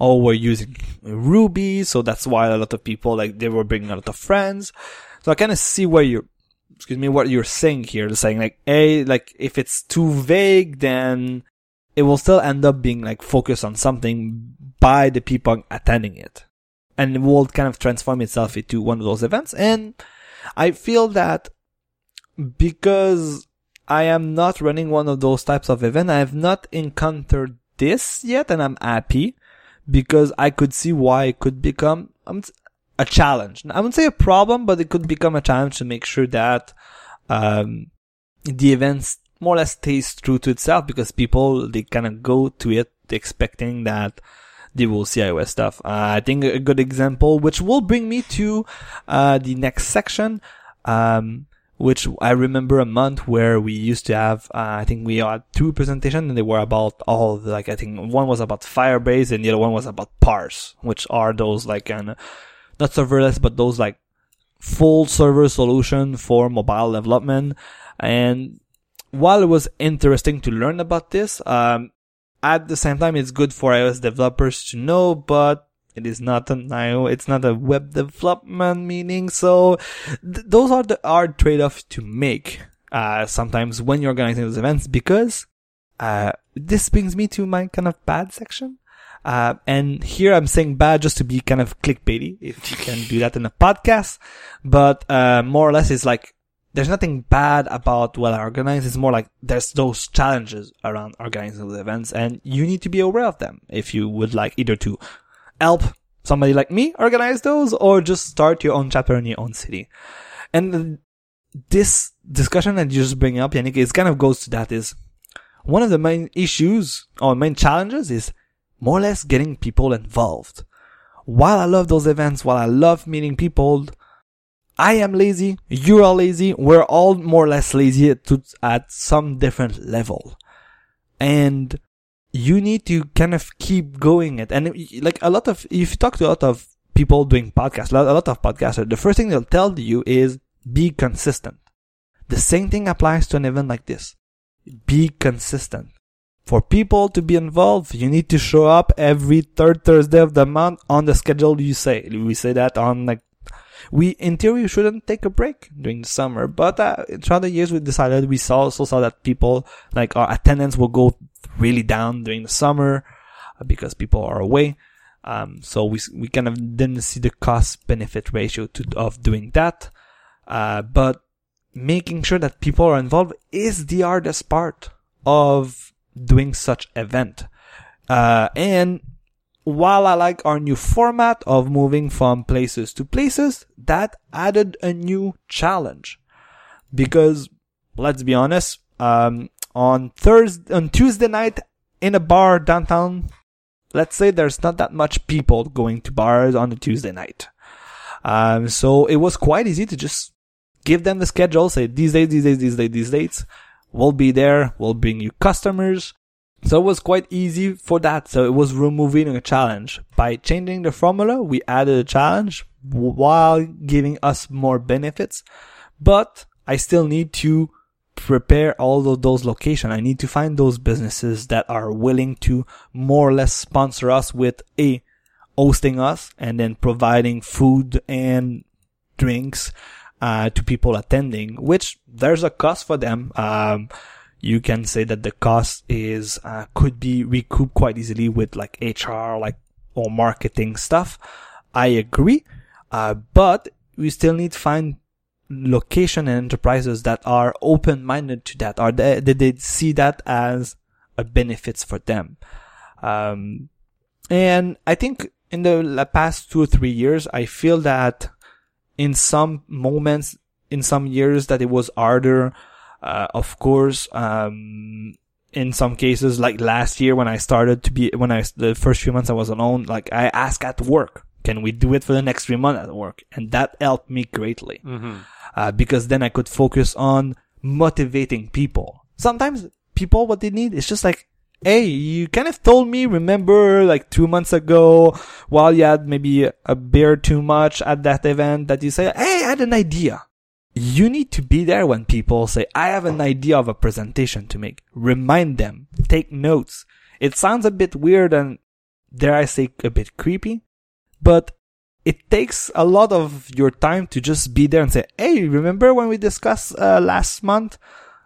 oh, we're using Ruby, so that's why a lot of people like they were bringing a lot of friends. So I kind of see where you're excuse me, what you're saying here, saying like, a, like, if it's too vague, then it will still end up being like focused on something by the people attending it. And it will kind of transform itself into one of those events. And I feel that because I am not running one of those types of event, I have not encountered this yet, and I'm happy because I could see why it could become, a challenge. I wouldn't say a problem, but it could become a challenge to make sure that um, the events more or less stays true to itself because people they kind of go to it expecting that they will see iOS stuff. Uh, I think a good example, which will bring me to uh, the next section, um, which I remember a month where we used to have, uh, I think we had two presentations and they were about all the, like, I think one was about Firebase and the other one was about Parse, which are those like of not serverless, but those like full server solution for mobile development. And while it was interesting to learn about this, um, at the same time, it's good for iOS developers to know, but it is not an IO, it's not a web development meaning. So th- those are the hard trade-offs to make, uh, sometimes when you're organizing those events because, uh, this brings me to my kind of bad section. Uh, and here I'm saying bad just to be kind of clickbaity, if you can do that in a podcast. But, uh, more or less it's like, there's nothing bad about well I organize. It's more like there's those challenges around organizing those events and you need to be aware of them if you would like either to help somebody like me organize those or just start your own chapter in your own city. And this discussion that you just bring up, Yannick, is kind of goes to that is one of the main issues or main challenges is more or less getting people involved. While I love those events, while I love meeting people, I am lazy, you are lazy, we're all more or less lazy at, at some different level. And you need to kind of keep going it. And like a lot of, if you talk to a lot of people doing podcasts, a lot of podcasters, the first thing they'll tell you is be consistent. The same thing applies to an event like this. Be consistent for people to be involved, you need to show up every third Thursday of the month on the schedule you say. We say that on like, we, in theory, shouldn't take a break during the summer, but uh, throughout the years we decided we saw, also saw that people, like our attendance will go really down during the summer uh, because people are away. Um, so we, we kind of didn't see the cost benefit ratio to, of doing that. Uh, but making sure that people are involved is the hardest part of doing such event. Uh, and while I like our new format of moving from places to places, that added a new challenge. Because, let's be honest, um, on Thursday, on Tuesday night in a bar downtown, let's say there's not that much people going to bars on a Tuesday night. Um, so it was quite easy to just give them the schedule, say these days, these days, these days, these dates, We'll be there. We'll bring you customers. So it was quite easy for that. So it was removing a challenge. By changing the formula, we added a challenge while giving us more benefits. But I still need to prepare all of those locations. I need to find those businesses that are willing to more or less sponsor us with a hosting us and then providing food and drinks uh, to people attending, which there's a cost for them. Um, you can say that the cost is uh, could be recouped quite easily with like HR, like or marketing stuff. I agree. Uh, but we still need to find location and enterprises that are open-minded to that or they, did they see that as a benefits for them. Um, and I think in the past two or three years, I feel that in some moments, in some years that it was harder. Uh, of course, um, in some cases, like last year when I started to be, when I, the first few months I was alone, like I asked at work, can we do it for the next three months at work? And that helped me greatly. Mm-hmm. Uh, because then I could focus on motivating people. Sometimes people, what they need is just like, Hey, you kind of told me, remember like two months ago while you had maybe a beer too much at that event that you say, Hey, I had an idea. You need to be there when people say, I have an idea of a presentation to make. Remind them. Take notes. It sounds a bit weird and dare I say a bit creepy, but it takes a lot of your time to just be there and say, Hey, remember when we discussed, uh, last month?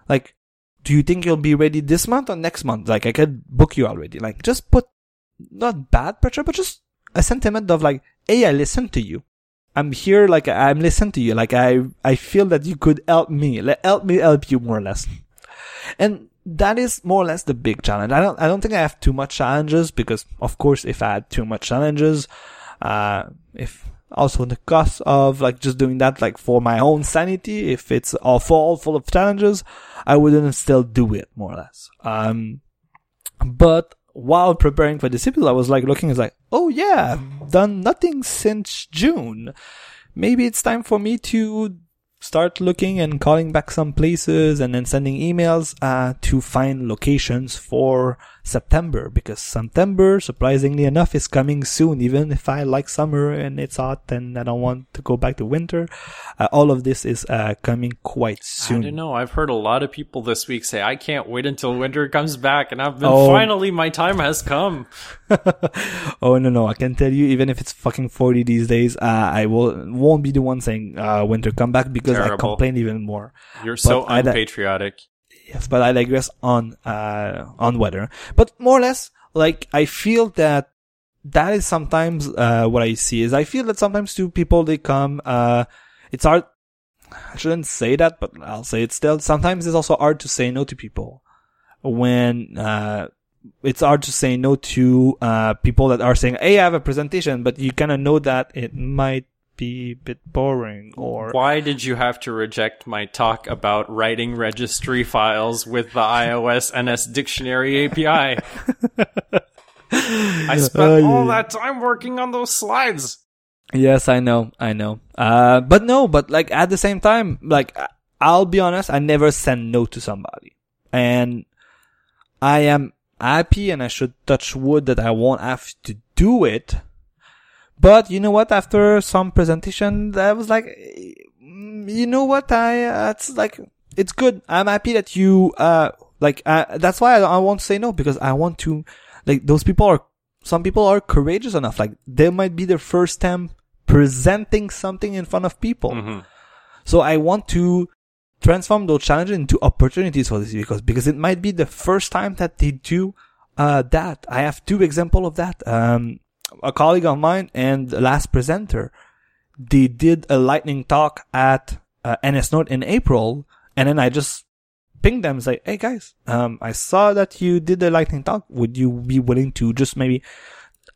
Like, do you think you'll be ready this month or next month? Like, I could book you already. Like, just put not bad pressure, but just a sentiment of like, Hey, I listen to you. I'm here, like, I'm listening to you. Like, I, I feel that you could help me. Like, help me help you more or less. And that is more or less the big challenge. I don't, I don't think I have too much challenges because, of course, if I had too much challenges, uh, if also the cost of like just doing that like for my own sanity if it's all full full of challenges i wouldn't still do it more or less um but while preparing for this episode i was like looking it's like oh yeah done nothing since june. Maybe it's time for me to start looking and calling back some places and then sending emails uh, to find locations for September because September, surprisingly enough, is coming soon. Even if I like summer and it's hot and I don't want to go back to winter, uh, all of this is uh, coming quite soon. I don't know. I've heard a lot of people this week say, I can't wait until winter comes back. And I've been oh. finally, my time has come. oh, no, no. I can tell you, even if it's fucking 40 these days, uh, I will, won't be the one saying, uh, winter come back because Terrible. I complain even more. You're but so unpatriotic. But I digress on, uh, on weather. But more or less, like, I feel that that is sometimes, uh, what I see is I feel that sometimes two people, they come, uh, it's hard, I shouldn't say that, but I'll say it still. Sometimes it's also hard to say no to people when, uh, it's hard to say no to, uh, people that are saying, Hey, I have a presentation, but you kind of know that it might be a bit boring or why did you have to reject my talk about writing registry files with the iOS NSDictionary API? I spent uh, all that time working on those slides. Yes, I know, I know. Uh, but no, but like at the same time, like I'll be honest, I never send no to somebody. And I am happy and I should touch wood that I won't have to do it but you know what? After some presentation, I was like, mm, you know what? I, uh, it's like, it's good. I'm happy that you, uh, like, uh, that's why I, I want to say no because I want to, like, those people are, some people are courageous enough. Like, they might be their first time presenting something in front of people. Mm-hmm. So I want to transform those challenges into opportunities for this because, because it might be the first time that they do, uh, that. I have two examples of that. Um, a colleague of mine and the last presenter, they did a lightning talk at uh, NSNorth in April, and then I just pinged them and say, "Hey guys, um, I saw that you did the lightning talk. Would you be willing to just maybe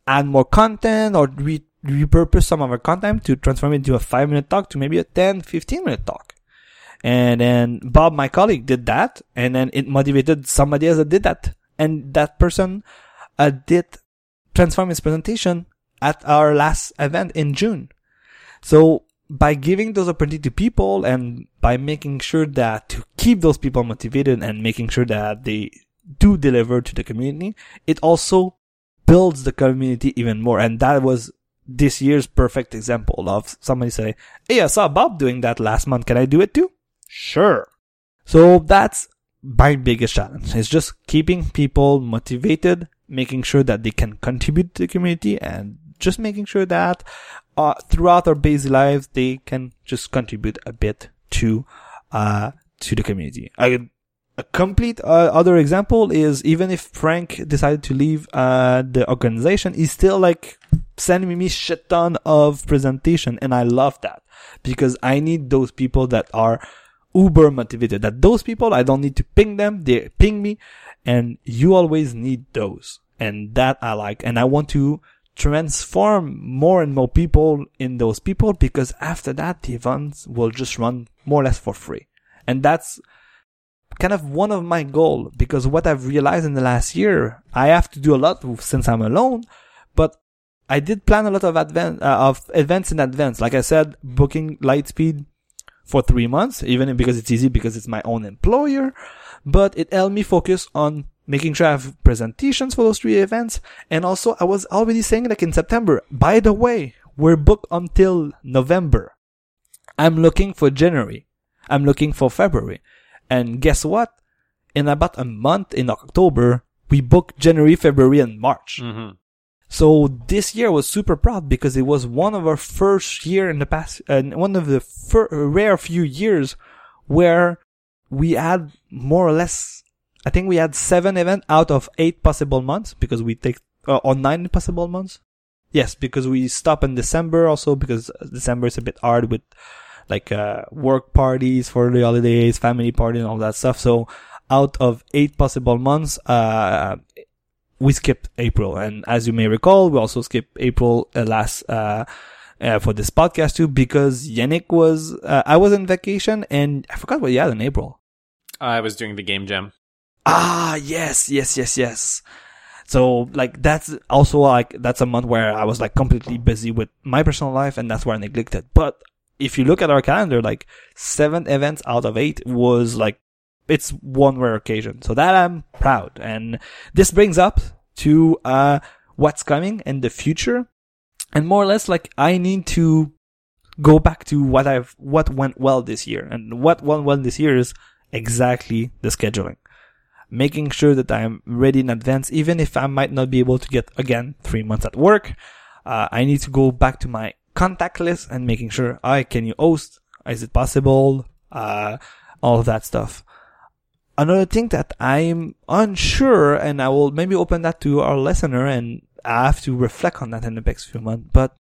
add more content or re- repurpose some of our content to transform it into a five minute talk to maybe a 10, 15 minute talk?" And then Bob, my colleague, did that, and then it motivated somebody else that did that, and that person uh, did transform his presentation at our last event in June. So by giving those opportunities to people and by making sure that to keep those people motivated and making sure that they do deliver to the community, it also builds the community even more. And that was this year's perfect example of somebody say, Hey, I saw Bob doing that last month. Can I do it too? Sure. So that's my biggest challenge. It's just keeping people motivated making sure that they can contribute to the community and just making sure that uh, throughout their busy lives they can just contribute a bit to uh, to the community. A, a complete uh, other example is even if Frank decided to leave uh, the organization, he's still like sending me shit ton of presentation and I love that because I need those people that are uber motivated. That those people, I don't need to ping them. They ping me and you always need those. And that I like. And I want to transform more and more people in those people because after that, the events will just run more or less for free. And that's kind of one of my goal because what I've realized in the last year, I have to do a lot since I'm alone, but I did plan a lot of advance, uh, of events in advance. Like I said, booking Lightspeed for three months, even because it's easy because it's my own employer, but it helped me focus on making sure I have presentations for those three events. And also I was already saying like in September, by the way, we're booked until November. I'm looking for January. I'm looking for February. And guess what? In about a month in October, we booked January, February, and March. hmm So this year was super proud because it was one of our first year in the past, and uh, one of the fir- rare few years where we had more or less, I think we had seven events out of eight possible months because we take, uh, or nine possible months. Yes, because we stop in December also because December is a bit hard with like, uh, work parties for the holidays, family party and all that stuff. So out of eight possible months, uh, we skipped April. And as you may recall, we also skipped April uh, last, uh, uh, for this podcast too, because Yannick was, uh, I was on vacation and I forgot what he had in April. I was doing the game jam. Ah, yes, yes, yes, yes. So like that's also like that's a month where I was like completely busy with my personal life and that's where I neglected. But if you look at our calendar, like seven events out of eight was like it's one rare occasion. So that I'm proud. And this brings up to uh what's coming in the future. And more or less like I need to go back to what I've what went well this year. And what went well this year is exactly the scheduling. Making sure that I'm ready in advance, even if I might not be able to get again three months at work. Uh, I need to go back to my contact list and making sure I can you host? Is it possible? Uh, all of that stuff. Another thing that I'm unsure, and I will maybe open that to our listener, and I have to reflect on that in the next few months. But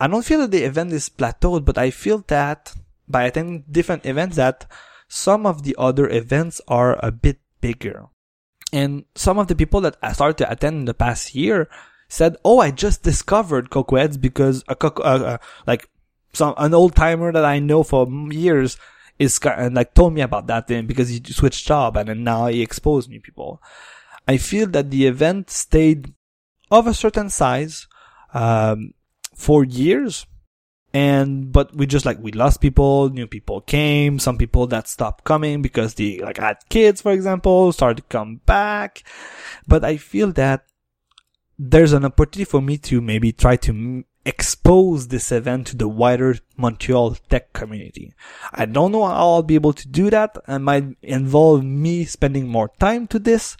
I don't feel that the event is plateaued, but I feel that by attending different events, that some of the other events are a bit bigger. And some of the people that I started to attend in the past year said, "Oh, I just discovered CocoaHeads because a Coco, uh, uh, like some an old timer that I know for years is and like told me about that thing because he switched job and now he exposed new people. I feel that the event stayed of a certain size um, for years, and but we just like we lost people, new people came, some people that stopped coming because they like had kids, for example, started to come back. But I feel that there's an opportunity for me to maybe try to m- expose this event to the wider Montreal tech community. I don't know how I'll be able to do that. It might involve me spending more time to this.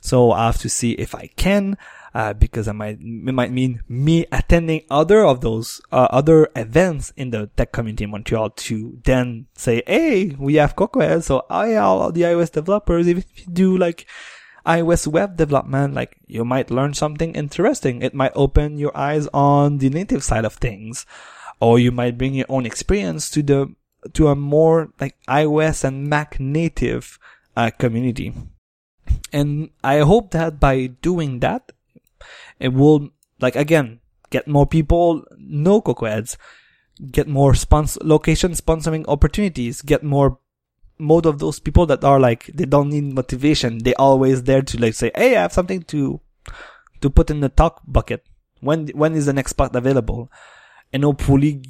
So I have to see if I can, uh, because I might, it might mean me attending other of those, uh, other events in the tech community in Montreal to then say, Hey, we have Cocoa. So I, all the iOS developers, if you do like, iOS web development, like you might learn something interesting. It might open your eyes on the native side of things, or you might bring your own experience to the to a more like iOS and Mac native uh, community. And I hope that by doing that, it will like again get more people know CocoaHeads, get more sponsor location sponsoring opportunities, get more mode of those people that are like they don't need motivation. They always there to like say, "Hey, I have something to to put in the talk bucket. When when is the next spot available?" And hopefully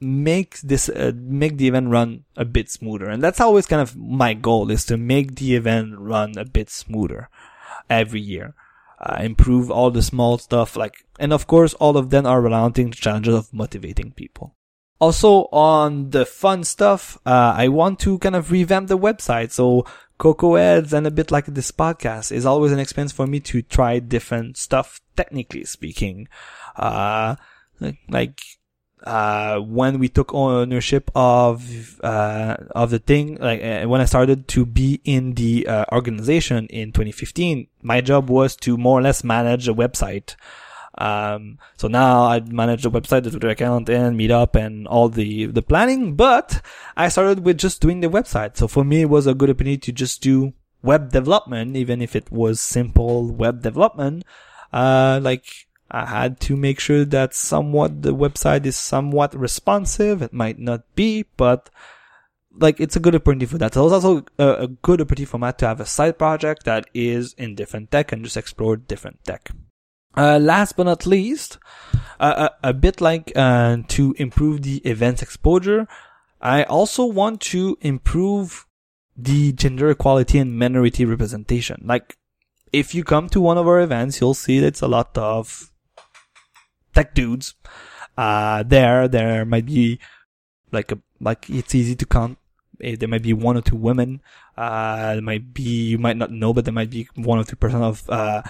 make this uh, make the event run a bit smoother. And that's always kind of my goal is to make the event run a bit smoother every year. Uh, improve all the small stuff like and of course all of them are relating to challenges of motivating people. Also on the fun stuff, uh, I want to kind of revamp the website. So CocoaHeads and a bit like this podcast is always an expense for me to try different stuff, technically speaking. Uh, like, uh, when we took ownership of, uh, of the thing, like, uh, when I started to be in the, uh, organization in 2015, my job was to more or less manage a website Um, so now I manage the website, the Twitter account, and Meetup, and all the the planning. But I started with just doing the website. So for me, it was a good opportunity to just do web development, even if it was simple web development. Uh, like I had to make sure that somewhat the website is somewhat responsive. It might not be, but like it's a good opportunity for that. So it's also a, a good opportunity for Matt to have a side project that is in different tech and just explore different tech. Uh, last but not least, uh, a, a, bit like uh, to improve the event's exposure, I also want to improve the gender equality and minority representation. Like, if you come to one of our events, you'll see that it's a lot of tech dudes. Uh, there, there might be like a, like it's easy to count. Eh, there might be one or two women. Uh, there might be, you might not know, but there might be one or two percent of, uh,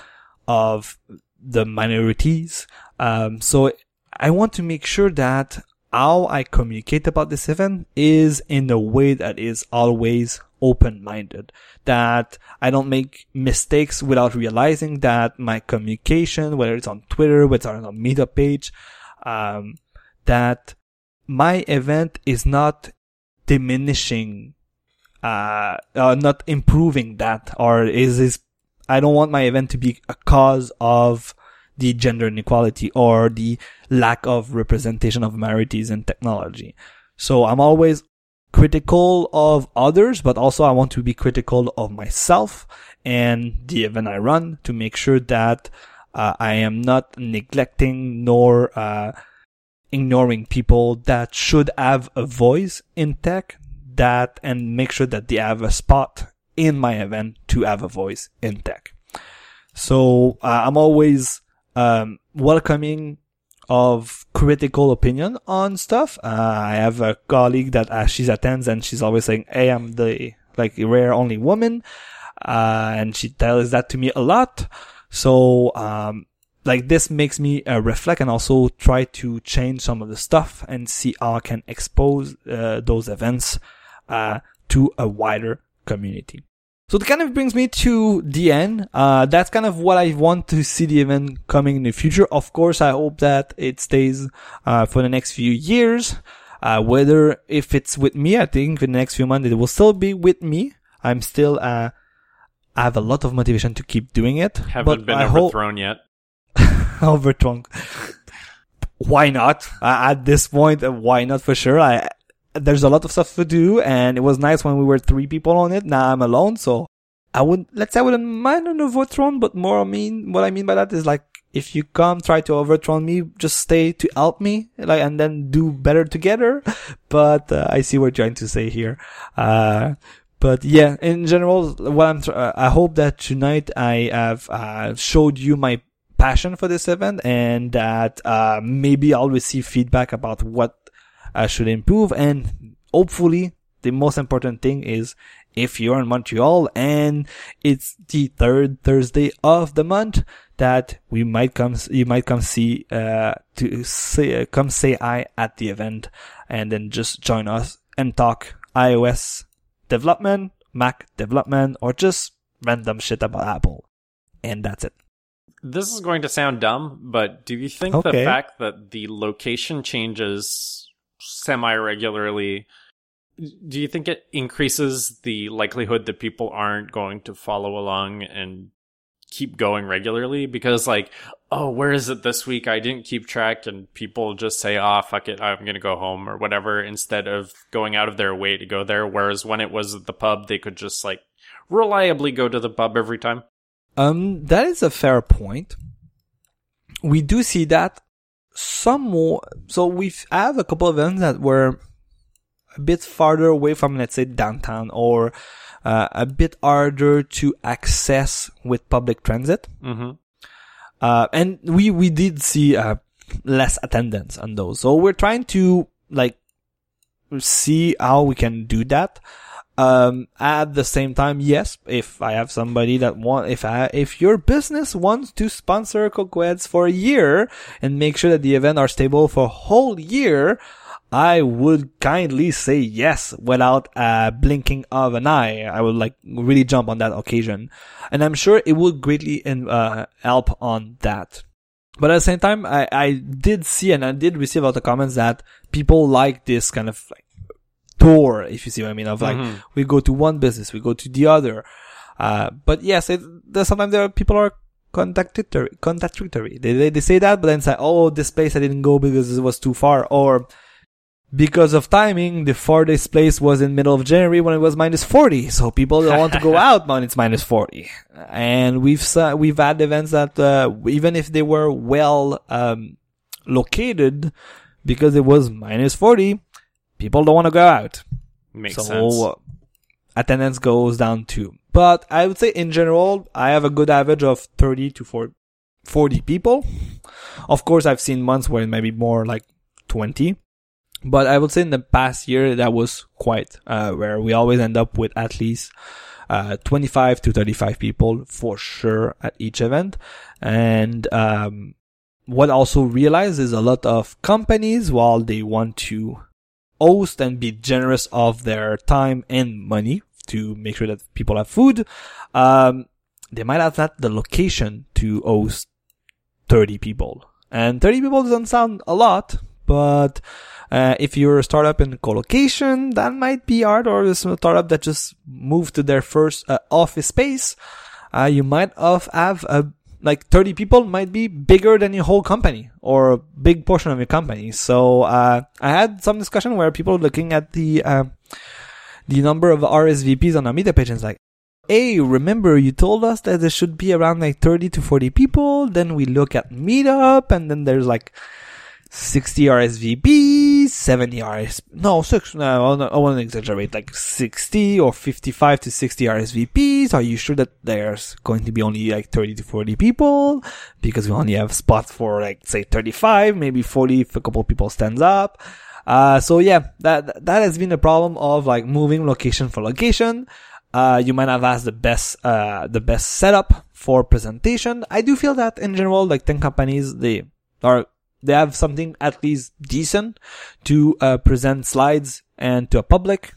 of the minorities. Um, so I want to make sure that how I communicate about this event is in a way that is always open-minded. That I don't make mistakes without realizing that my communication, whether it's on Twitter, whether it's on a meetup page, um, that my event is not diminishing, uh, uh, not improving that, or is is I don't want my event to be a cause of the gender inequality or the lack of representation of minorities in technology. So I'm always critical of others, but also I want to be critical of myself and the event I run to make sure that uh, I am not neglecting nor uh, ignoring people that should have a voice in tech that and make sure that they have a spot in my event to have a voice in tech. So uh, I'm always um, welcoming of critical opinion on stuff. Uh, I have a colleague that uh, she attends and she's always saying, "Hey, I'm the like rare only woman," uh, and she tells that to me a lot. So um, like this makes me uh, reflect and also try to change some of the stuff and see how I can expose uh, those events uh, to a wider community. So it kind of brings me to the end. Uh, that's kind of what I want to see the event coming in the future. Of course, I hope that it stays, uh, for the next few years. Uh, whether if it's with me, I think in the next few months it will still be with me. I'm still, uh, I have a lot of motivation to keep doing it. Haven't been I overthrown hope- yet. overthrown. why not? at this point, uh, why not for sure? I, there's a lot of stuff to do and it was nice when we were three people on it. Now I'm alone. So I would, let's say I wouldn't mind an overthrown, but more I mean, what I mean by that is like, if you come try to overthrow me, just stay to help me, like, and then do better together. But uh, I see what you're trying to say here. Uh, but yeah, in general, what I'm, tr- uh, I hope that tonight I have uh, showed you my passion for this event and that uh, maybe I'll receive feedback about what uh, should improve. And hopefully, the most important thing is if you're in Montreal and it's the third Thursday of the month, that we might come, you might come see, uh, to say, uh, come say hi at the event and then just join us and talk iOS development, Mac development, or just random shit about Apple. And that's it. This is going to sound dumb, but do you think okay. the fact that the location changes semi regularly, do you think it increases the likelihood that people aren't going to follow along and keep going regularly? Because, like, oh, where is it this week? I didn't keep track, and people just say, oh, fuck it, I'm to go home or whatever, instead of going out of their way to go there. Whereas when it was at the pub, they could just, like, reliably go to the pub every time. Um, that is a fair point. We do see that some more. So we have a couple of events that were a bit farther away from, let's say, downtown or uh, a bit harder to access with public transit. Mm-hmm. Uh, and we, we did see, uh, less attendance on those. So we're trying to, like, see how we can do that. Um, at the same time, yes, if I have somebody that want, if I, if your business wants to sponsor CocoaHeads for a year and make sure that the event are stable for a whole year, I would kindly say yes without uh, blinking of an eye. I would like really jump on that occasion, and I'm sure it would greatly uh, help on that. But at the same time, I, I did see and I did receive a of comments that people like this kind of like tour, if you see what I mean, of like, Mhm. we go to one business, we go to the other. Uh, but yes, it, there's sometimes there are people are contradictory, contradictory. They, they, they say that, but then say, oh, this place I didn't go because it was too far, or because of timing, the farthest place was in middle of January when it was minus 40. So people don't want to go out when it's minus 40. And we've, sa- we've had events that, uh, even if they were well, um, located, because it was minus 40, people don't want to go out Makes so sense. attendance goes down too. But I would say in general, I have a good average of 30 to 40, 40 people. Of course, I've seen months where it might be more like 20. But I would say in the past year, that was quite, uh, where we always end up with at least, uh, 25 to 35 people for sure at each event. And, um, what I also realize is a lot of companies, while they want to host and be generous of their time and money to make sure that people have food. Um, they might have not the location to host 30 people. And 30 people doesn't sound a lot, but uh, if you're a startup in co-location, that might be hard, or a startup that just moved to their first uh, office space, uh, you might have, have a like 30 people might be bigger than your whole company or a big portion of your company. So, uh, I had some discussion where people looking at the, uh, the number of RSVPs on our meetup page and it's like, Hey, remember you told us that there should be around like 30 to 40 people. Then we look at meetup and then there's like 60 RSVPs, 70 RS, no, six, no, I want to exaggerate, like 60 or 55 to 60 RSVPs. Are you sure that there's going to be only like 30 to 40 people? Because we only have spots for like, say 35, maybe 40 if a couple people stands up. Uh, so yeah, that, that has been a problem of like moving location for location. Uh, you might have asked the best, uh, the best setup for presentation. I do feel that in general, like 10 companies, they are they have something at least decent to uh, present slides and to a public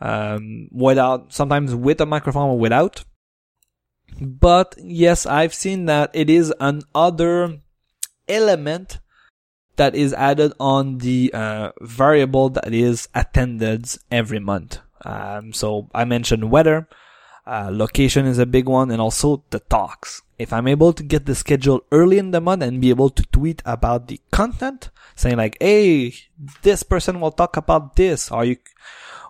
um, without sometimes with a microphone or without. But yes i've seen that it is another element that is added on the uh, variable that is attendance every month. Um, so i mentioned weather uh, location is a big one and also the talks. If I'm able to get the schedule early in the month and be able to tweet about the content, saying like, Hey, this person will talk about this. Are you,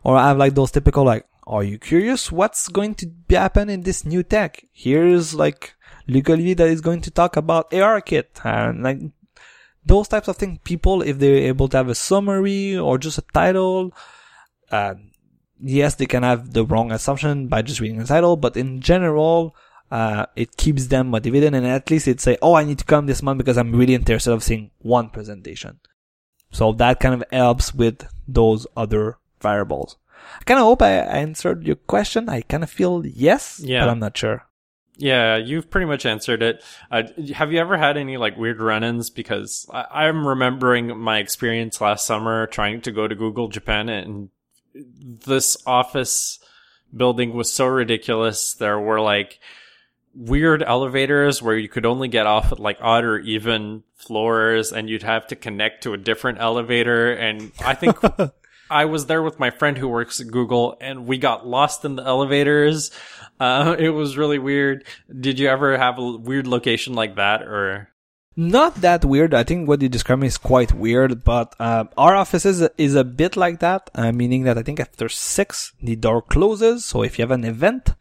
or I have like those typical like, are you curious what's going to happen in this new tech? Here's like Luc that is going to talk about ARKit and like those types of things. People, if they're able to have a summary or just a title, uh, yes, they can have the wrong assumption by just reading the title, but in general, uh, it keeps them motivated and at least it say, oh, I need to come this month because I'm really interested of seeing one presentation. So that kind of helps with those other variables. I kind of hope I answered your question. I kind of feel yes, Yeah. but I'm not sure. Yeah, you've pretty much answered it. Uh, have you ever had any like weird run-ins? Because I- I'm remembering my experience last summer trying to go to Google Japan, and this office building was so ridiculous. There were like weird elevators where you could only get off at like odd or even floors, and you'd have to connect to a different elevator. And I think I was there with my friend who works at Google, and we got lost in the elevators. Uh, it was really weird. Did you ever have a weird location like that, or? Not that weird. I think what you described is quite weird, but uh, our office is, is a bit like that, uh, meaning that I think after six, the door closes. So if you have an event,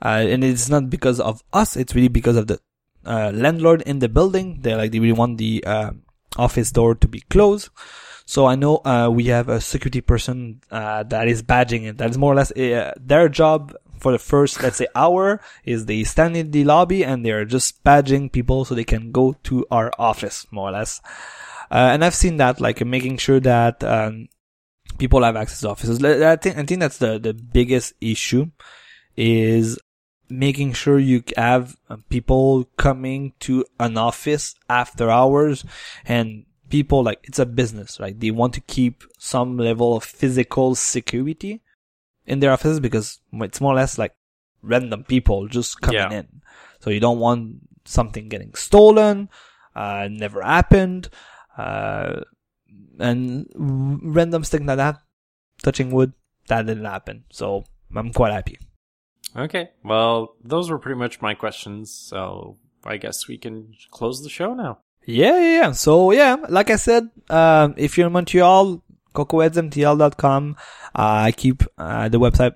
uh, and it's not because of us, it's really because of the uh, landlord in the building. They like they really want the uh, office door to be closed. So I know uh, we have a security person that is badging it. That is more or less their job for the first, let's say, hour is they stand in the lobby and they're just badging people so they can go to our office, more or less. Uh, and I've seen that, like making sure that um, people have access to offices. I think I think that's the the biggest issue is making sure you have uh, people coming to an office after hours and people like it's a business, right? They want to keep some level of physical security in their offices because it's more or less like random people just coming Yeah. in. So you don't want something getting stolen. uh, never happened, uh, and random things like that. Touching wood, that didn't happen. So I'm quite happy. Okay. Well, those were pretty much my questions. So I guess we can close the show now. Yeah, yeah, yeah. So yeah, like I said, um, if you're in Montreal, cocoaheadsmtl.com. Uh, I keep uh, the website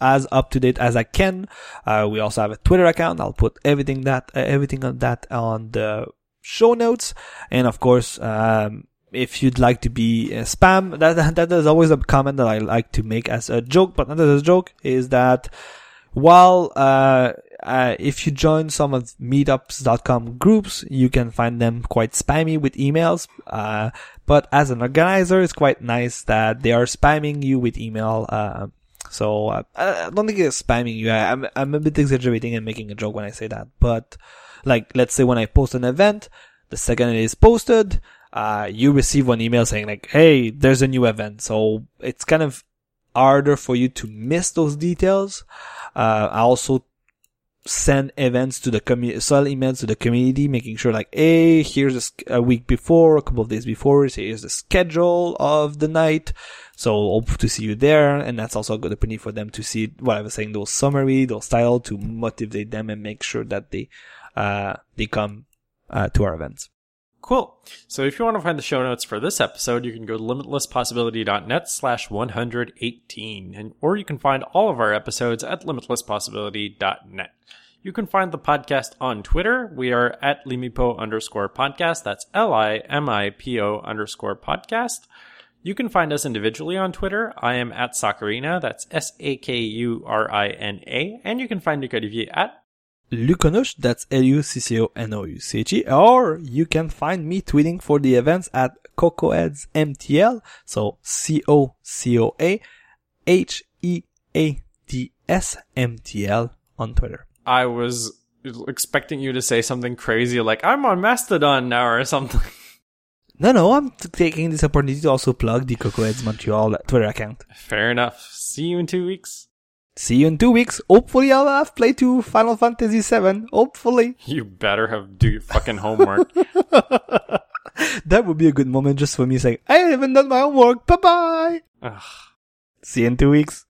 as up to date as I can. Uh, we also have a Twitter account. I'll put everything that everything on that on the show notes, and of course, um, if you'd like to be spam, that that is always a comment that I like to make as a joke, but not as a joke, is that while uh, uh, if you join some of meetups.com groups, you can find them quite spammy with emails. Uh, but as an organizer, it's quite nice that they are spamming you with email. Uh, so uh, I don't think it's spamming you. I, I'm I'm a bit exaggerating and making a joke when I say that. But like, let's say when I post an event, the second it is posted, uh, you receive one email saying like, "Hey, there's a new event." So it's kind of harder for you to miss those details. Uh, I also send events to the community, sell emails to the community, making sure like, hey, here's a, a, week before, a couple of days before, here's the schedule of the night. So hope to see you there. And that's also a good opportunity for them to see what I was saying, those summary, those title to motivate them and make sure that they, uh, they come, uh, to our events. Cool. So if you want to find the show notes for this episode, you can go to limitlesspossibility.net slash 118, and, or you can find all of our episodes at limitlesspossibility.net. You can find the podcast on Twitter. We are at limipo underscore podcast. That's L-I-M-I-P-O underscore podcast. You can find us individually on Twitter. I am at Sakurina. That's S-A-K-U-R-I-N-A. And you can find Olivier at Luconush, that's L-U-C-C-O-N-O-U-C-H-E, or you can find me tweeting for the events at CocoaHeadsMTL, so C-O-C-O-A-H-E-A-D-S-M-T-L on Twitter. I was expecting you to say something crazy like, I'm on Mastodon now or something. No, no, I'm t- taking this opportunity to also plug the CocoaHeads Montreal Twitter account. Fair enough. See you in two weeks. See you in two weeks. Hopefully, I'll have played to Final Fantasy VII. Hopefully. You better have do your fucking homework. that would be a good moment just for me saying, I haven't done my homework. Bye bye. See you in two weeks.